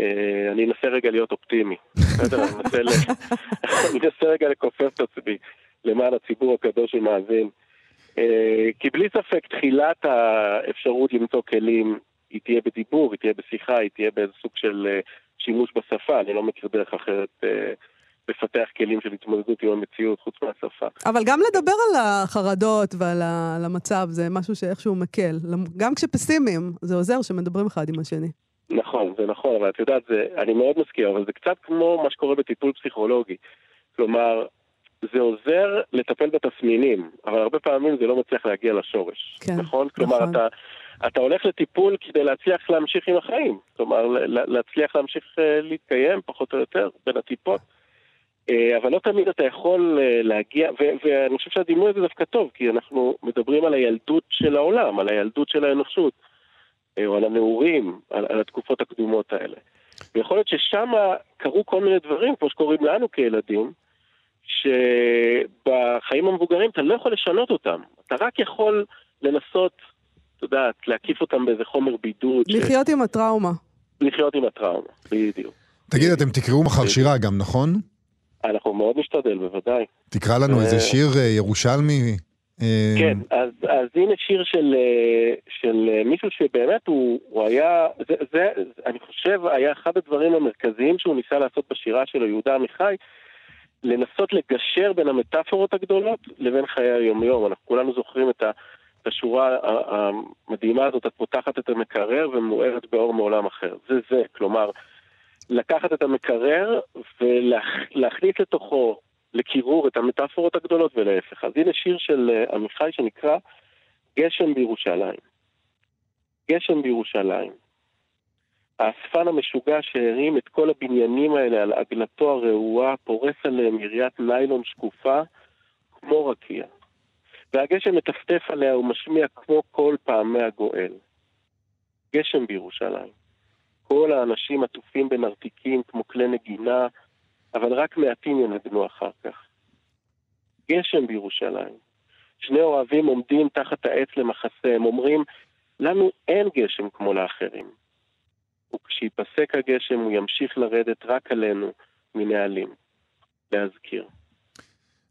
אה, אני אנסה רגע להיות אופטימי, בסדר? אני אנסה, רגע לכופף את עצמי למען הציבור הקדוש שמאזין. אה, כי בלי ספק תחילת האפשרות למצוא כלים היא תהיה בדיבור, היא תהיה בשיחה, היא תהיה באיזה סוג של אה, שימוש בשפה, אני לא מכיר דרך אחרת לפתח כלים של התמודדות עם המציאות חוץ מהשפה. אבל גם לדבר על החרדות ועל המצב זה משהו שאיכשהו מקל. גם כשפסימיים, זה עוזר שמדברים אחד עם השני. נכון, זה נכון, אבל את יודעת, זה, אני מאוד מסכים, אבל זה קצת כמו מה שקורה בטיפול פסיכולוגי. כלומר, זה עוזר לטפל בתסמינים, אבל הרבה פעמים זה לא מצליח להגיע לשורש. כן, נכון? כלומר, נכון. אתה, אתה הולך לטיפול כדי להצליח להמשיך עם החיים. כלומר, להצליח להמשיך אה, להתקיים, פחות או יותר, בין הטיפות. אה, אבל לא תמיד אתה יכול אה, להגיע, ו- ואני חושב שהדימוי הזה דווקא טוב, כי אנחנו מדברים על הילדות של העולם, על הילדות של האנושות, או על הנעורים, על, על התקופות הקדומות האלה. ויכול להיות ששם קרו כל מיני דברים, כמו שקורים לנו כילדים, שבחיים המבוגרים אתה לא יכול לשנות אותם. אתה רק יכול לנסות, את יודעת, להקיף אותם באיזה חומר בידוד. ש- לחיות עם הטראומה. לחיות עם הטראומה, בדיוק. תגיד, אתם תקראו מחר שירה גם, נכון? אנחנו מאוד נשתדל, בוודאי. תקרא לנו אה. איזה שיר אה, ירושלמי. אה, כן, אז, אז הנה שיר של, אה, של אה, מישהו שבאמת הוא, הוא היה, זה, זה, אני חושב, היה אחד הדברים המרכזיים שהוא ניסה לעשות בשירה שלו, יהודה עמיחי, לנסות לגשר בין המטאפורות הגדולות לבין חיי היומיום. אנחנו כולנו זוכרים את, ה, את השורה המדהימה הזאת, את פותחת את המקרר ומוארת באור מעולם אחר. זה זה, כלומר, לקחת את המקרר ולהכניס לתוכו לקירור את המטאפורות הגדולות ולהפך. אז הנה שיר של אה, עמיחי שנקרא גשם בירושלים. גשם בירושלים. האספן המשוגע שהרים את כל הבניינים האלה על עגלתו הרעועה, פורס עליהם יריית ניילון שקופה, כמו רקיע. והגשם מטפטף עליה ומשמיע כמו כל פעמי הגואל. גשם בירושלים. כל האנשים עטופים בנרתיקים כמו כלי נגינה, אבל רק מעטים ינגנו אחר כך. גשם בירושלים. שני אוהבים עומדים תחת העץ למחסה, הם אומרים, לנו אין גשם כמו לאחרים. וכשיפסק הגשם הוא ימשיך לרדת רק עלינו מנהלים. להזכיר.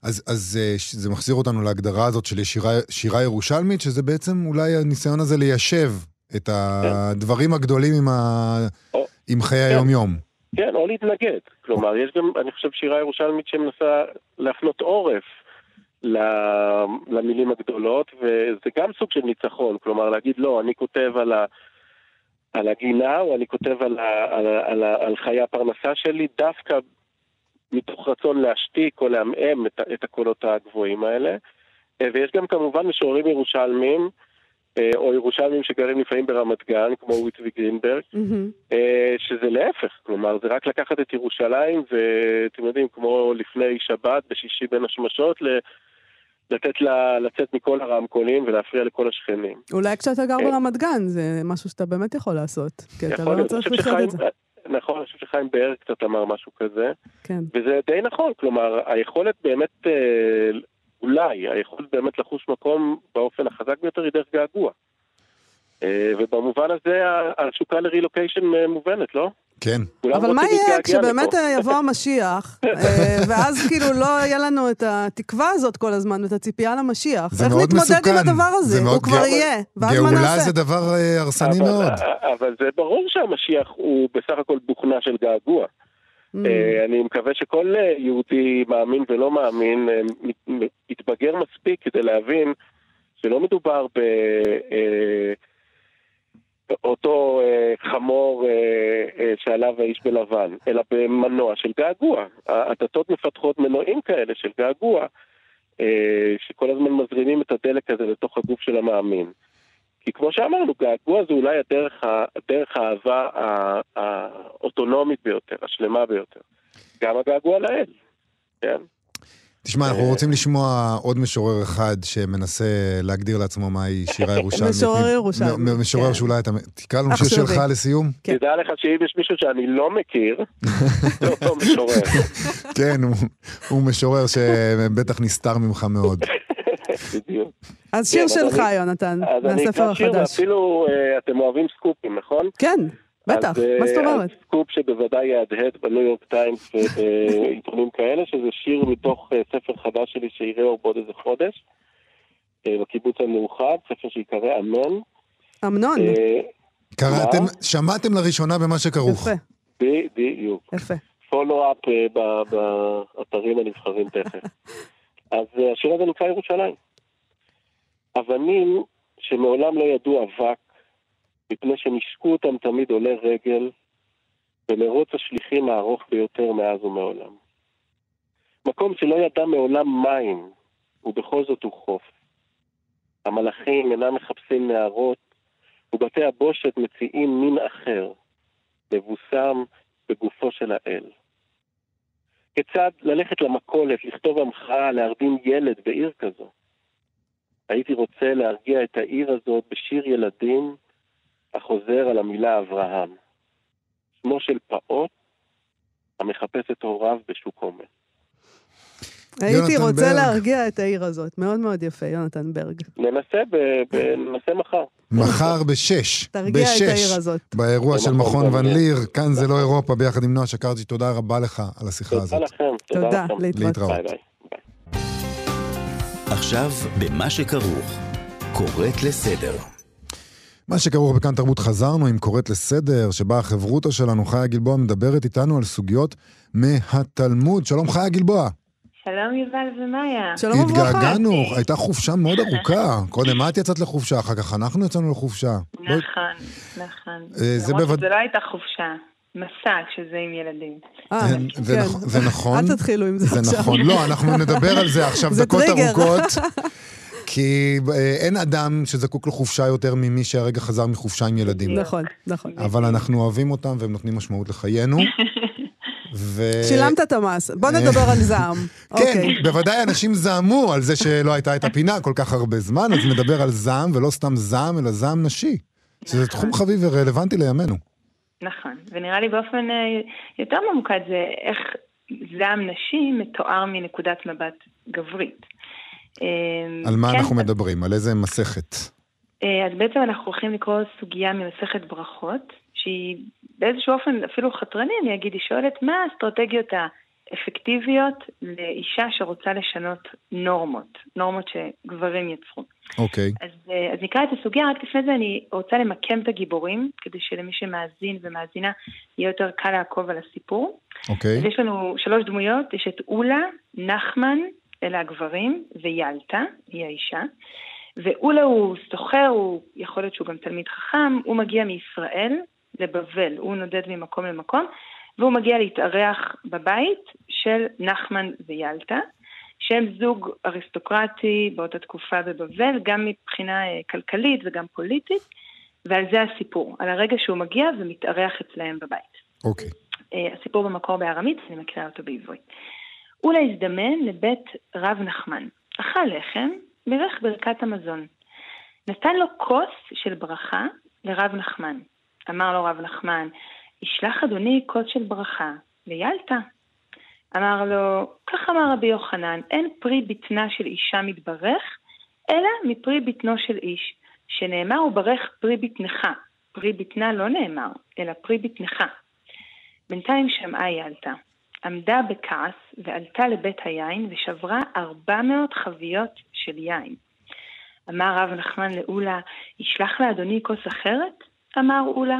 אז, אז אה, זה מחזיר אותנו להגדרה הזאת של שירה, שירה ירושלמית, שזה בעצם אולי הניסיון הזה ליישב את הדברים הגדולים עם, ה... או, עם חיי כן. היום-יום. כן, או להתנגד. כלומר, יש גם, אני חושב, שירה ירושלמית שמנסה להפנות עורף למילים הגדולות, וזה גם סוג של ניצחון. כלומר, להגיד, לא, אני כותב על, ה, על הגינה, או אני כותב על, ה, על, על, על חיי הפרנסה שלי, דווקא מתוך רצון להשתיק או לעמעם את, את הקולות הגבוהים האלה. ויש גם כמובן משוררים ירושלמים, או ירושלמים שגרים לפעמים ברמת גן, כמו וויצבי גרינברג, mm-hmm. שזה להפך, כלומר זה רק לקחת את ירושלים, ואתם יודעים, כמו לפני שבת, בשישי בין השמשות, לתת לה לצאת מכל הרמקולים ולהפריע לכל השכנים. אולי כשאתה גר ברמת גן, זה משהו שאתה באמת יכול לעשות, כי אתה לא צריך לחיות את זה. נכון, אני חושב שחיים באר קצת אמר משהו כזה. כן. וזה די נכון, כלומר, היכולת באמת, אה, אולי, היכולת באמת לחוש מקום באופן החזק ביותר היא דרך געגוע. אה, ובמובן הזה התשוקה לרילוקיישן אה, מובנת, לא? כן. אבל מה יהיה כשבאמת יבוא המשיח, אה, ואז כאילו לא יהיה לנו את התקווה הזאת כל הזמן, ואת הציפייה למשיח? זה מאוד מסוכן. איך נתמודד עם הדבר הזה? הוא כבר יהיה, ואז מה נעשה? גאולה זה דבר הרסני מאוד. אבל זה ברור שהמשיח הוא בסך הכל בוכנה של געגוע. Mm. אני מקווה שכל יהודי מאמין ולא מאמין יתבגר מספיק כדי להבין שלא מדובר ב... אותו אה, חמור אה, אה, שעליו האיש בלבן, אלא במנוע של געגוע. הדתות מפתחות מנועים כאלה של געגוע, אה, שכל הזמן מזרימים את הדלק הזה לתוך הגוף של המאמין. כי כמו שאמרנו, געגוע זה אולי הדרך, הדרך האהבה האוטונומית ביותר, השלמה ביותר. גם הגעגוע לאל, כן? תשמע, אנחנו רוצים לשמוע עוד משורר אחד שמנסה להגדיר לעצמו מהי שירה ירושלמית. משורר ירושלמי. משורר כן. שאולי אתה... תקרא לנו שיר שלך לסיום. כן. תדע לך שאם יש מישהו שאני לא מכיר, זה אותו משורר. כן, הוא משורר שבטח נסתר ממך מאוד. בדיוק. אז שיר כן, שלך, יונתן, מהספר החדש. אז אני אקרא שיר, ואפילו אה, אתם אוהבים סקופים, נכון? כן. בטח, מה זאת אומרת? אז סקופ שבוודאי יהדהד בניו יורק טיימס ובעיתונים כאלה, שזה שיר מתוך אה, ספר חדש שלי שיראה אור בעוד איזה חודש, אה, בקיבוץ המאוחד, ספר שיקרא אמנון. אמנון. אה, קראתם, שמעתם לראשונה במה שכרוך. יפה. בדיוק. יפה. follow-up באתרים הנבחרים תכף. אז השיר הזה נקרא ירושלים. אבנים שמעולם לא ידעו אבק, מפני שנישקו אותם תמיד עולי רגל במרוץ השליחים הארוך ביותר מאז ומעולם. מקום שלא ידע מעולם מים, ובכל זאת הוא חוף. המלאכים אינם מחפשים נערות, ובתי הבושת מציעים מין אחר, מבוסם בגופו של האל. כיצד ללכת למכולת, לכתוב המחאה, להרדים ילד בעיר כזו? הייתי רוצה להרגיע את העיר הזאת בשיר ילדים החוזר על המילה אברהם. שמו של פעוט המחפש את הוריו בשוק הומה. הייתי רוצה ברג. להרגיע את העיר הזאת. מאוד מאוד יפה, יונתן ברג. ננסה, ב, ב, ננסה מחר. מחר בשש. תרגיע בשש, את העיר הזאת. באירוע של מכון ון ליר, כאן זה לא אירופה, ביחד עם נועה שקרצ'י. תודה רבה לך על השיחה הזאת. תודה לכם. תודה, להתראות. ביי ביי. עכשיו, במה שכרוך, קוראת לסדר. מה שכרוך בכאן תרבות חזרנו עם קוראת לסדר, שבה החברותא שלנו, חיה גלבוע, מדברת איתנו על סוגיות מהתלמוד. שלום חיה גלבוע. שלום יובל ומאיה. שלום וברכה. התגעגענו, הייתה חופשה מאוד ארוכה. קודם את יצאת לחופשה, אחר כך אנחנו יצאנו לחופשה. נכון, נכון. אה, זה בוודאי... זה לא הייתה חופשה. מסע כשזה עם ילדים. אה, כן. זה נכון. אל תתחילו עם זה עכשיו. זה נכון. לא, אנחנו נדבר על זה עכשיו דקות ארוכות. כי אה, אין אדם שזקוק לחופשה יותר ממי שהרגע חזר מחופשה עם ילדים. נכון, נכון. אבל אנחנו אוהבים אותם והם נותנים משמעות לחיינו. ו... שילמת את המס. בוא נדבר על זעם. כן, אוקיי. בוודאי אנשים זעמו על זה שלא הייתה את הפינה כל כך הרבה זמן, אז נדבר על זעם, ולא סתם זעם, אלא זעם נשי. שזה תחום נכון. חביב ורלוונטי לימינו. נכון, ונראה לי באופן אה, יותר ממוקד זה איך זעם נשי מתואר מנקודת מבט גברית. אה, על מה כן, אנחנו מדברים? על איזה מסכת? אה, אז בעצם אנחנו הולכים לקרוא סוגיה ממסכת ברכות, שהיא באיזשהו אופן אפילו חתרני, אני אגיד, היא שואלת מה האסטרטגיות האפקטיביות לאישה שרוצה לשנות נורמות, נורמות שגברים יצרו. אוקיי. Okay. אז, אז נקרא את הסוגיה, רק לפני זה אני רוצה למקם את הגיבורים, כדי שלמי שמאזין ומאזינה יהיה יותר קל לעקוב על הסיפור. אוקיי. Okay. אז יש לנו שלוש דמויות, יש את אולה, נחמן, אלה הגברים, וילטה, היא האישה. ואולה הוא סוחר, הוא יכול להיות שהוא גם תלמיד חכם, הוא מגיע מישראל לבבל, הוא נודד ממקום למקום, והוא מגיע להתארח בבית של נחמן וילטה, שהם זוג אריסטוקרטי באותה תקופה בבבל, גם מבחינה אה, כלכלית וגם פוליטית, ועל זה הסיפור, על הרגע שהוא מגיע ומתארח אצלהם בבית. אוקיי. Okay. אה, הסיפור במקור בארמית, אני מקריאה אותו בעברית. אולה הזדמן לבית רב נחמן, אכל לחם, בירך ברכת המזון. נתן לו כוס של ברכה לרב נחמן. אמר לו רב נחמן, ישלח אדוני כוס של ברכה ליאלתא. אמר לו, כך אמר רבי יוחנן, אין פרי בטנה של אישה מתברך, אלא מפרי בטנו של איש, שנאמר הוא ברך פרי בטנך. פרי בטנה לא נאמר, אלא פרי בטנך. בינתיים שמעה יאלתא. עמדה בכעס ועלתה לבית היין ושברה ארבע מאות חביות של יין. אמר רב נחמן לאולה, ישלח לאדוני כוס אחרת? אמר אולה,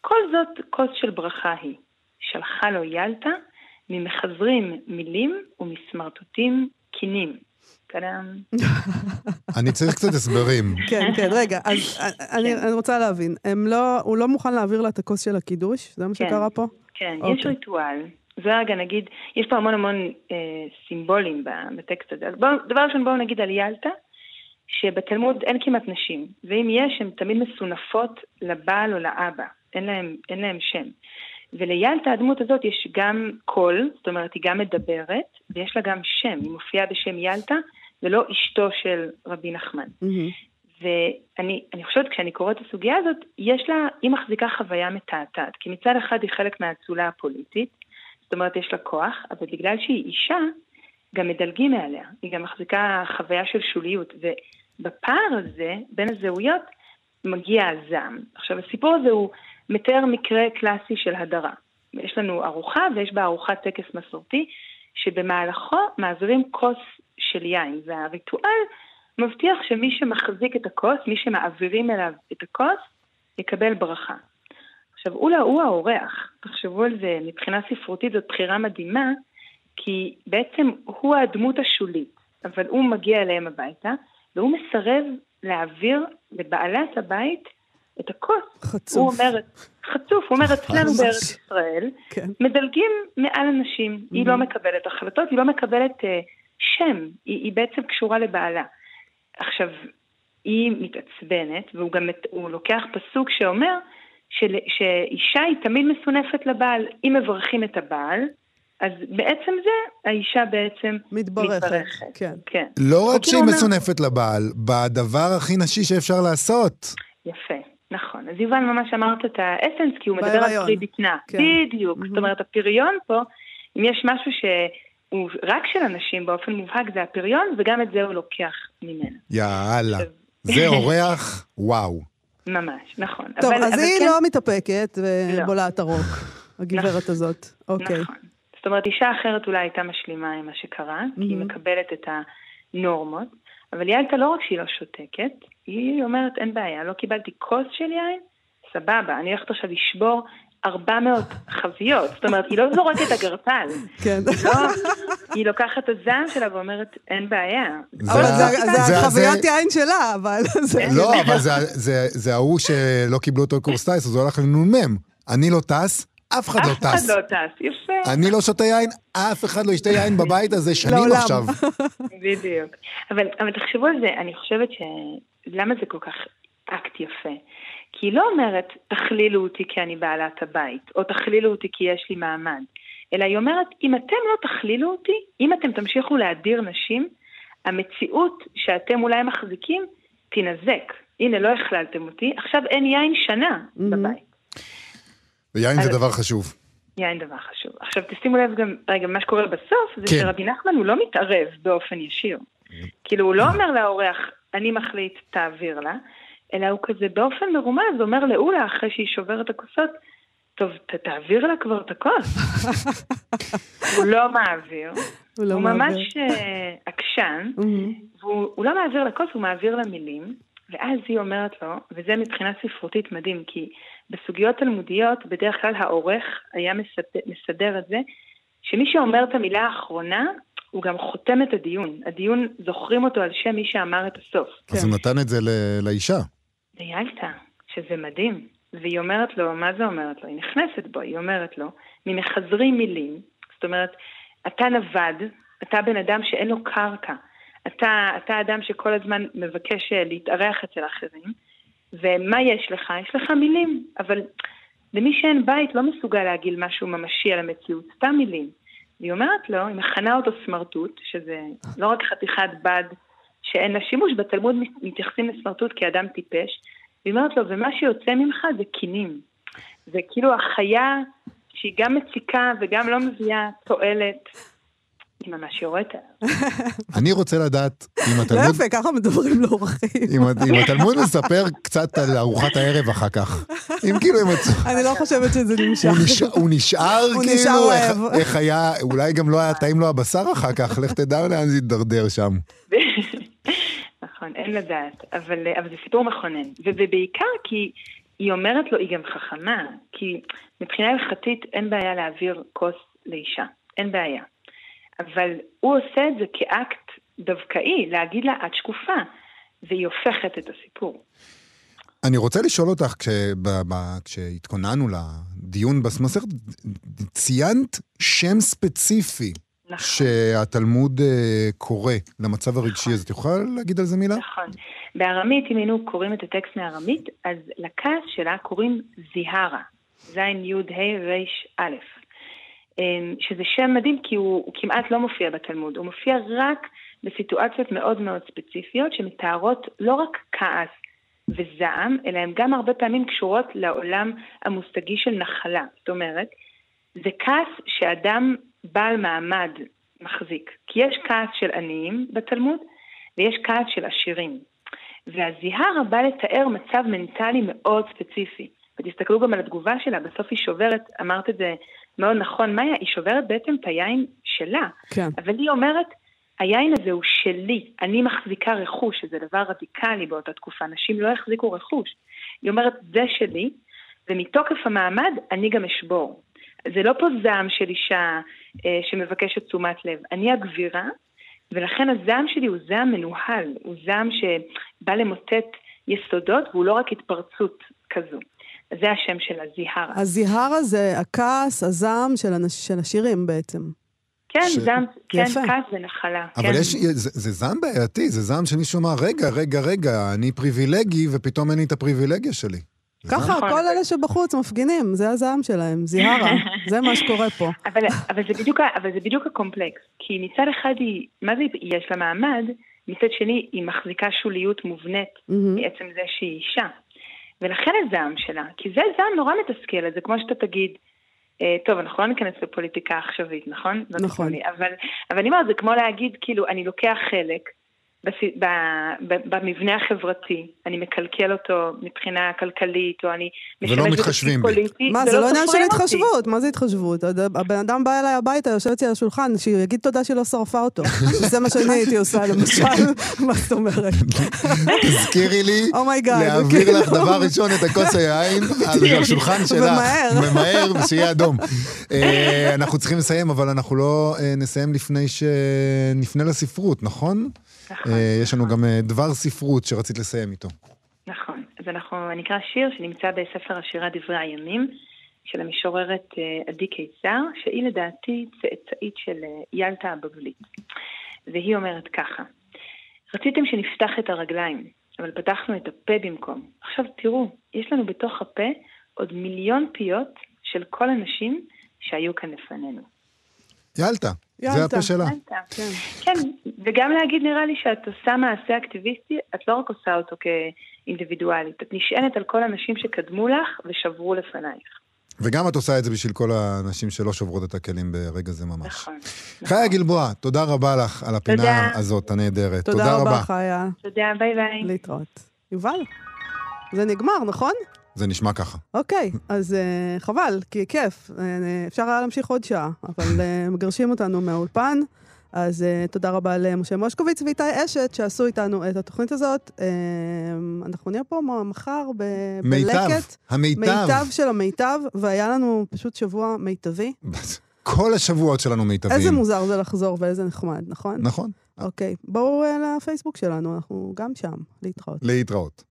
כל זאת כוס של ברכה היא. שלחה לו ילתא, ממחזרים מילים ומסמרטוטים קינים. אני צריך קצת הסברים. כן, כן, רגע, אז אני, אני רוצה להבין, לא, הוא לא מוכן להעביר לה את הכוס של הקידוש? זה מה כן, שקרה פה? כן, okay. יש אוקיי. ריטואל. זה רגע נגיד, יש פה המון המון אה, סימבולים בטקסט הזה. אז דבר ראשון בואו נגיד על ילתא, שבתלמוד אין כמעט נשים, ואם יש, הן תמיד מסונפות לבעל או לאבא, אין להם, אין להם שם. וליילתא הדמות הזאת יש גם קול, זאת אומרת היא גם מדברת, ויש לה גם שם, היא מופיעה בשם ילתא, ולא אשתו של רבי נחמן. Mm-hmm. ואני חושבת, כשאני קוראת את הסוגיה הזאת, יש לה, היא מחזיקה חוויה מתעתעת, כי מצד אחד היא חלק מהאצולה הפוליטית, זאת אומרת יש לה כוח, אבל בגלל שהיא אישה, גם מדלגים מעליה, היא גם מחזיקה חוויה של שוליות, ובפער הזה, בין הזהויות, מגיע הזעם. עכשיו, הסיפור הזה הוא מתאר מקרה קלאסי של הדרה. יש לנו ארוחה ויש בה ארוחת טקס מסורתי, שבמהלכו מעבירים כוס של יין, והריטואל מבטיח שמי שמחזיק את הכוס, מי שמעבירים אליו את הכוס, יקבל ברכה. עכשיו, אולה הוא האורח, תחשבו על זה, מבחינה ספרותית זאת בחירה מדהימה, כי בעצם הוא הדמות השולית, אבל הוא מגיע אליהם הביתה, והוא מסרב להעביר לבעלת הבית את הכוס. חצוף. הוא אומר, חצוף, הוא אומר, אצלנו בארץ ישראל, כן. מדלגים מעל אנשים. Mm-hmm. היא לא מקבלת החלטות, היא לא מקבלת uh, שם, היא, היא בעצם קשורה לבעלה. עכשיו, היא מתעצבנת, והוא גם הוא לוקח פסוק שאומר של, שאישה היא תמיד מסונפת לבעל. אם מברכים את הבעל, אז בעצם זה, האישה בעצם מתברכת. מתברכת. כן. כן. לא רק שהיא מסונפת לבעל, בדבר הכי נשי שאפשר לעשות. יפה, נכון. אז יובל ממש אמרת את האסנס, כי הוא מדבר על פרי בטנה. כן. בדיוק. Mm-hmm. זאת אומרת, הפריון פה, אם יש משהו שהוא רק של אנשים באופן מובהק, זה הפריון, וגם את זה הוא לוקח ממנו. יאללה. זה אורח, וואו. ממש, נכון. טוב, אבל, אז אבל היא כן... לא מתאפקת ובולעת לא. הרוק, הגברת נכון, הזאת. אוקיי. נכון. זאת אומרת, אישה אחרת אולי הייתה משלימה עם מה שקרה, mm-hmm. כי היא מקבלת את הנורמות, אבל ילדה לא רק שהיא לא שותקת, היא אומרת, אין בעיה, לא קיבלתי כוס של יין, סבבה, אני הולכת עכשיו לשבור 400 חביות, זאת אומרת, היא לא זורקת אגרטל. כן. לא, היא לוקחת את הזעם שלה ואומרת, אין בעיה. אבל זה החוויות יין שלה, אבל... לא, אבל זה ההוא שלא קיבלו אותו קורס טייס, אז הוא הלך לנ"מ. אני לא טס, אף אחד לא אף אחד טס. לא טס, יפה. אני לא שותה יין, אף אחד לא ישתה יין בבית הזה שנים. עכשיו. בדיוק. אבל, אבל תחשבו על זה, אני חושבת ש... למה זה כל כך אקט יפה? כי היא לא אומרת, תכלילו אותי כי אני בעלת הבית, או תכלילו אותי כי יש לי מעמד, אלא היא אומרת, אם אתם לא תכלילו אותי, אם אתם תמשיכו להדיר נשים, המציאות שאתם אולי מחזיקים תינזק. הנה, לא הכללתם אותי, עכשיו אין יין שנה בבית. ויין זה דבר חשוב. יין דבר חשוב. עכשיו תשימו לב גם, רגע, מה שקורה בסוף, זה כן. שרבי נחמן הוא לא מתערב באופן ישיר. כאילו, הוא לא אומר לאורח, אני מחליט, תעביר לה, אלא הוא כזה באופן מרומז אומר לאולה, אחרי שהיא שוברת את הכוסות, טוב, ת, תעביר לה כבר את הכוס. הוא לא מעביר, הוא לא הוא מעביר. ממש אה, עקשן. והוא הוא לא מעביר לכוס, הוא מעביר לה מילים, ואז היא אומרת לו, וזה מבחינה ספרותית מדהים, כי בסוגיות תלמודיות, בדרך כלל העורך היה מסדר, מסדר את זה, שמי שאומר את המילה האחרונה, הוא גם חותם את הדיון. הדיון, זוכרים אותו על שם מי שאמר את הסוף. אז הוא נתן את זה ל- לאישה. ויאללה, שזה מדהים. והיא אומרת לו, מה זה אומרת לו? היא נכנסת בו, היא אומרת לו, ממחזרים מילים, זאת אומרת, אתה נווד, אתה בן אדם שאין לו קרקע, אתה, אתה אדם שכל הזמן מבקש אה, להתארח אצל אחרים, ומה יש לך? יש לך מילים, אבל למי שאין בית לא מסוגל להגיד משהו ממשי על המציאות, סתם מילים. והיא אומרת לו, היא מכנה אותו סמרטוט, שזה לא רק חתיכת בד שאין לה שימוש, בתלמוד מתייחסים לסמרטוט כאדם טיפש, והיא אומרת לו, ומה שיוצא ממך זה קינים. זה כאילו החיה שהיא גם מציקה וגם לא מביאה תועלת. היא ממש יורדת. אני רוצה לדעת אם לא התלמוד... יפה, ככה מדברים לאורחים. אם התלמוד מספר קצת על ארוחת הערב אחר כך. אם כאילו הם. אני לא חושבת שזה נמשך. הוא נשאר, כאילו, נשאר איך, היה, אולי גם לא היה טעים לו הבשר אחר כך, לך תדע לאן זה יידרדר שם. נכון, אין לדעת, אבל, אבל זה סיפור מכונן. ובעיקר כי היא אומרת לו, היא גם חכמה, כי מבחינה הלכתית אין בעיה להעביר כוס לאישה, אין בעיה. אבל הוא עושה את זה כאקט דווקאי, להגיד לה, את שקופה, והיא הופכת את הסיפור. אני רוצה לשאול אותך, ב- כשהתכוננו לדיון במסכת, ציינת שם ספציפי נכון. שהתלמוד אה, קורא למצב הרגשי הזה. את יכולה להגיד על זה מילה? נכון. בארמית, אם היינו קוראים את הטקסט מארמית, אז לכעס שלה קוראים זיהרה, זין י' ה' ר' א', שזה שם מדהים כי הוא, הוא כמעט לא מופיע בתלמוד, הוא מופיע רק בסיטואציות מאוד מאוד ספציפיות שמתארות לא רק כעס וזעם, אלא הן גם הרבה פעמים קשורות לעולם המושגי של נחלה. זאת אומרת, זה כעס שאדם בעל מעמד מחזיק. כי יש כעס של עניים בתלמוד, ויש כעס של עשירים. והזיהרה בא לתאר מצב מנטלי מאוד ספציפי. ותסתכלו גם על התגובה שלה, בסוף היא שוברת, אמרת את זה מאוד נכון, מאיה, היא שוברת בעצם את היין שלה. כן. אבל היא אומרת, היין הזה הוא שלי, אני מחזיקה רכוש, שזה דבר רדיקלי באותה תקופה, נשים לא החזיקו רכוש. היא אומרת, זה שלי, ומתוקף המעמד אני גם אשבור. זה לא פה זעם של אישה אה, שמבקשת תשומת לב, אני הגבירה, ולכן הזעם שלי הוא זעם מנוהל, הוא זעם שבא למוטט יסודות, והוא לא רק התפרצות כזו. זה השם של הזיהרה. הזיהרה זה הכעס, הזעם של הנש- של השירים בעצם. כן, ש- זעם, כן, יפה. כעס ונחלה. אבל כן. יש, זה, זה זעם בעייתי, זה זעם שמישהו אמר, רגע, רגע, רגע, אני פריבילגי, ופתאום אין לי את הפריבילגיה שלי. זה? ככה, נכון. כל אלה שבחוץ מפגינים, זה הזעם שלהם, זיהרה. זה מה שקורה פה. אבל, אבל, זה בדיוק, אבל זה בדיוק הקומפלקס. כי מצד אחד היא, מה זה יש לה מעמד, מצד שני היא מחזיקה שוליות מובנית. מעצם זה שהיא אישה. ולכן הזעם שלה, כי זה זעם נורא מתסכל, זה כמו שאתה תגיד, אה, טוב, אנחנו לא ניכנס לפוליטיקה עכשווית, נכון? לא נכון. תיתנו לי, אבל, אבל אני אומרת, זה כמו להגיד, כאילו, אני לוקח חלק בס- ב- ב- במבנה החברתי, אני מקלקל אותו מבחינה כלכלית, או אני ולא מתחשבים בי. מה, זה לא עניין של. התחשבות, מה זה התחשבות? הד- הבן אדם בא אליי הביתה, יושב אצלי על השולחן, שיגיד תודה שהיא לא שרפה אותו. זה מה שאני הייתי עושה, למשל, מה זאת אומרת? תזכירי לי Oh my God, להעביר כאילו. לך דבר ראשון את הכוס היין על השולחן שלך. ומהר. ומהר, ושיהיה אדום. אה, אנחנו צריכים לסיים, אבל אנחנו לא אה, נסיים לפני שנפנה לספרות, נכון? נכון, אה, יש לנו גם אה, דבר ספרות שרצית לסיים איתו. נכון. אז אנחנו נקרא שיר שנמצא בספר השירה דברי הימים, של המשוררת אה, עדי קיסר, שהיא לדעתי צאצאית של ילטה הבבלית. והיא אומרת ככה: רציתם שנפתח את הרגליים, אבל פתחנו את הפה במקום. עכשיו תראו, יש לנו בתוך הפה עוד מיליון פיות של כל הנשים שהיו כאן לפנינו. ילטה, זה. הפה שלה. כן. כן, וגם להגיד נראה לי שאת עושה מעשה אקטיביסטי, את לא רק עושה אותו כאינדיבידואלית, את נשענת על כל הנשים שקדמו לך ושברו לפנייך. וגם את עושה את זה בשביל כל הנשים שלא שוברות את הכלים ברגע זה ממש. נכון. חיה גלבוע, תודה רבה לך על הפינה תודה. הזאת הנהדרת. תודה רבה, חיה. תודה, ביי ביי. להתראות. יובל, זה נגמר, נכון? זה נשמע ככה. אוקיי, אז uh, חבל, כי כיף. Uh, אפשר היה להמשיך עוד שעה, אבל uh, מגרשים אותנו מהאולפן. אז uh, תודה רבה למשה מושקוביץ ואיתי אשת שעשו איתנו את התוכנית הזאת. Uh, אנחנו נהיה פה מחר ב- מיטב, בלקט. המיטב. מיטב של המיטב, והיה לנו פשוט שבוע מיטבי. כל השבועות שלנו מיטביים. איזה מוזר זה לחזור ואיזה נחמד, נכון? נכון. אוקיי, בואו uh, לפייסבוק שלנו, אנחנו גם שם. להתראות. להתראות.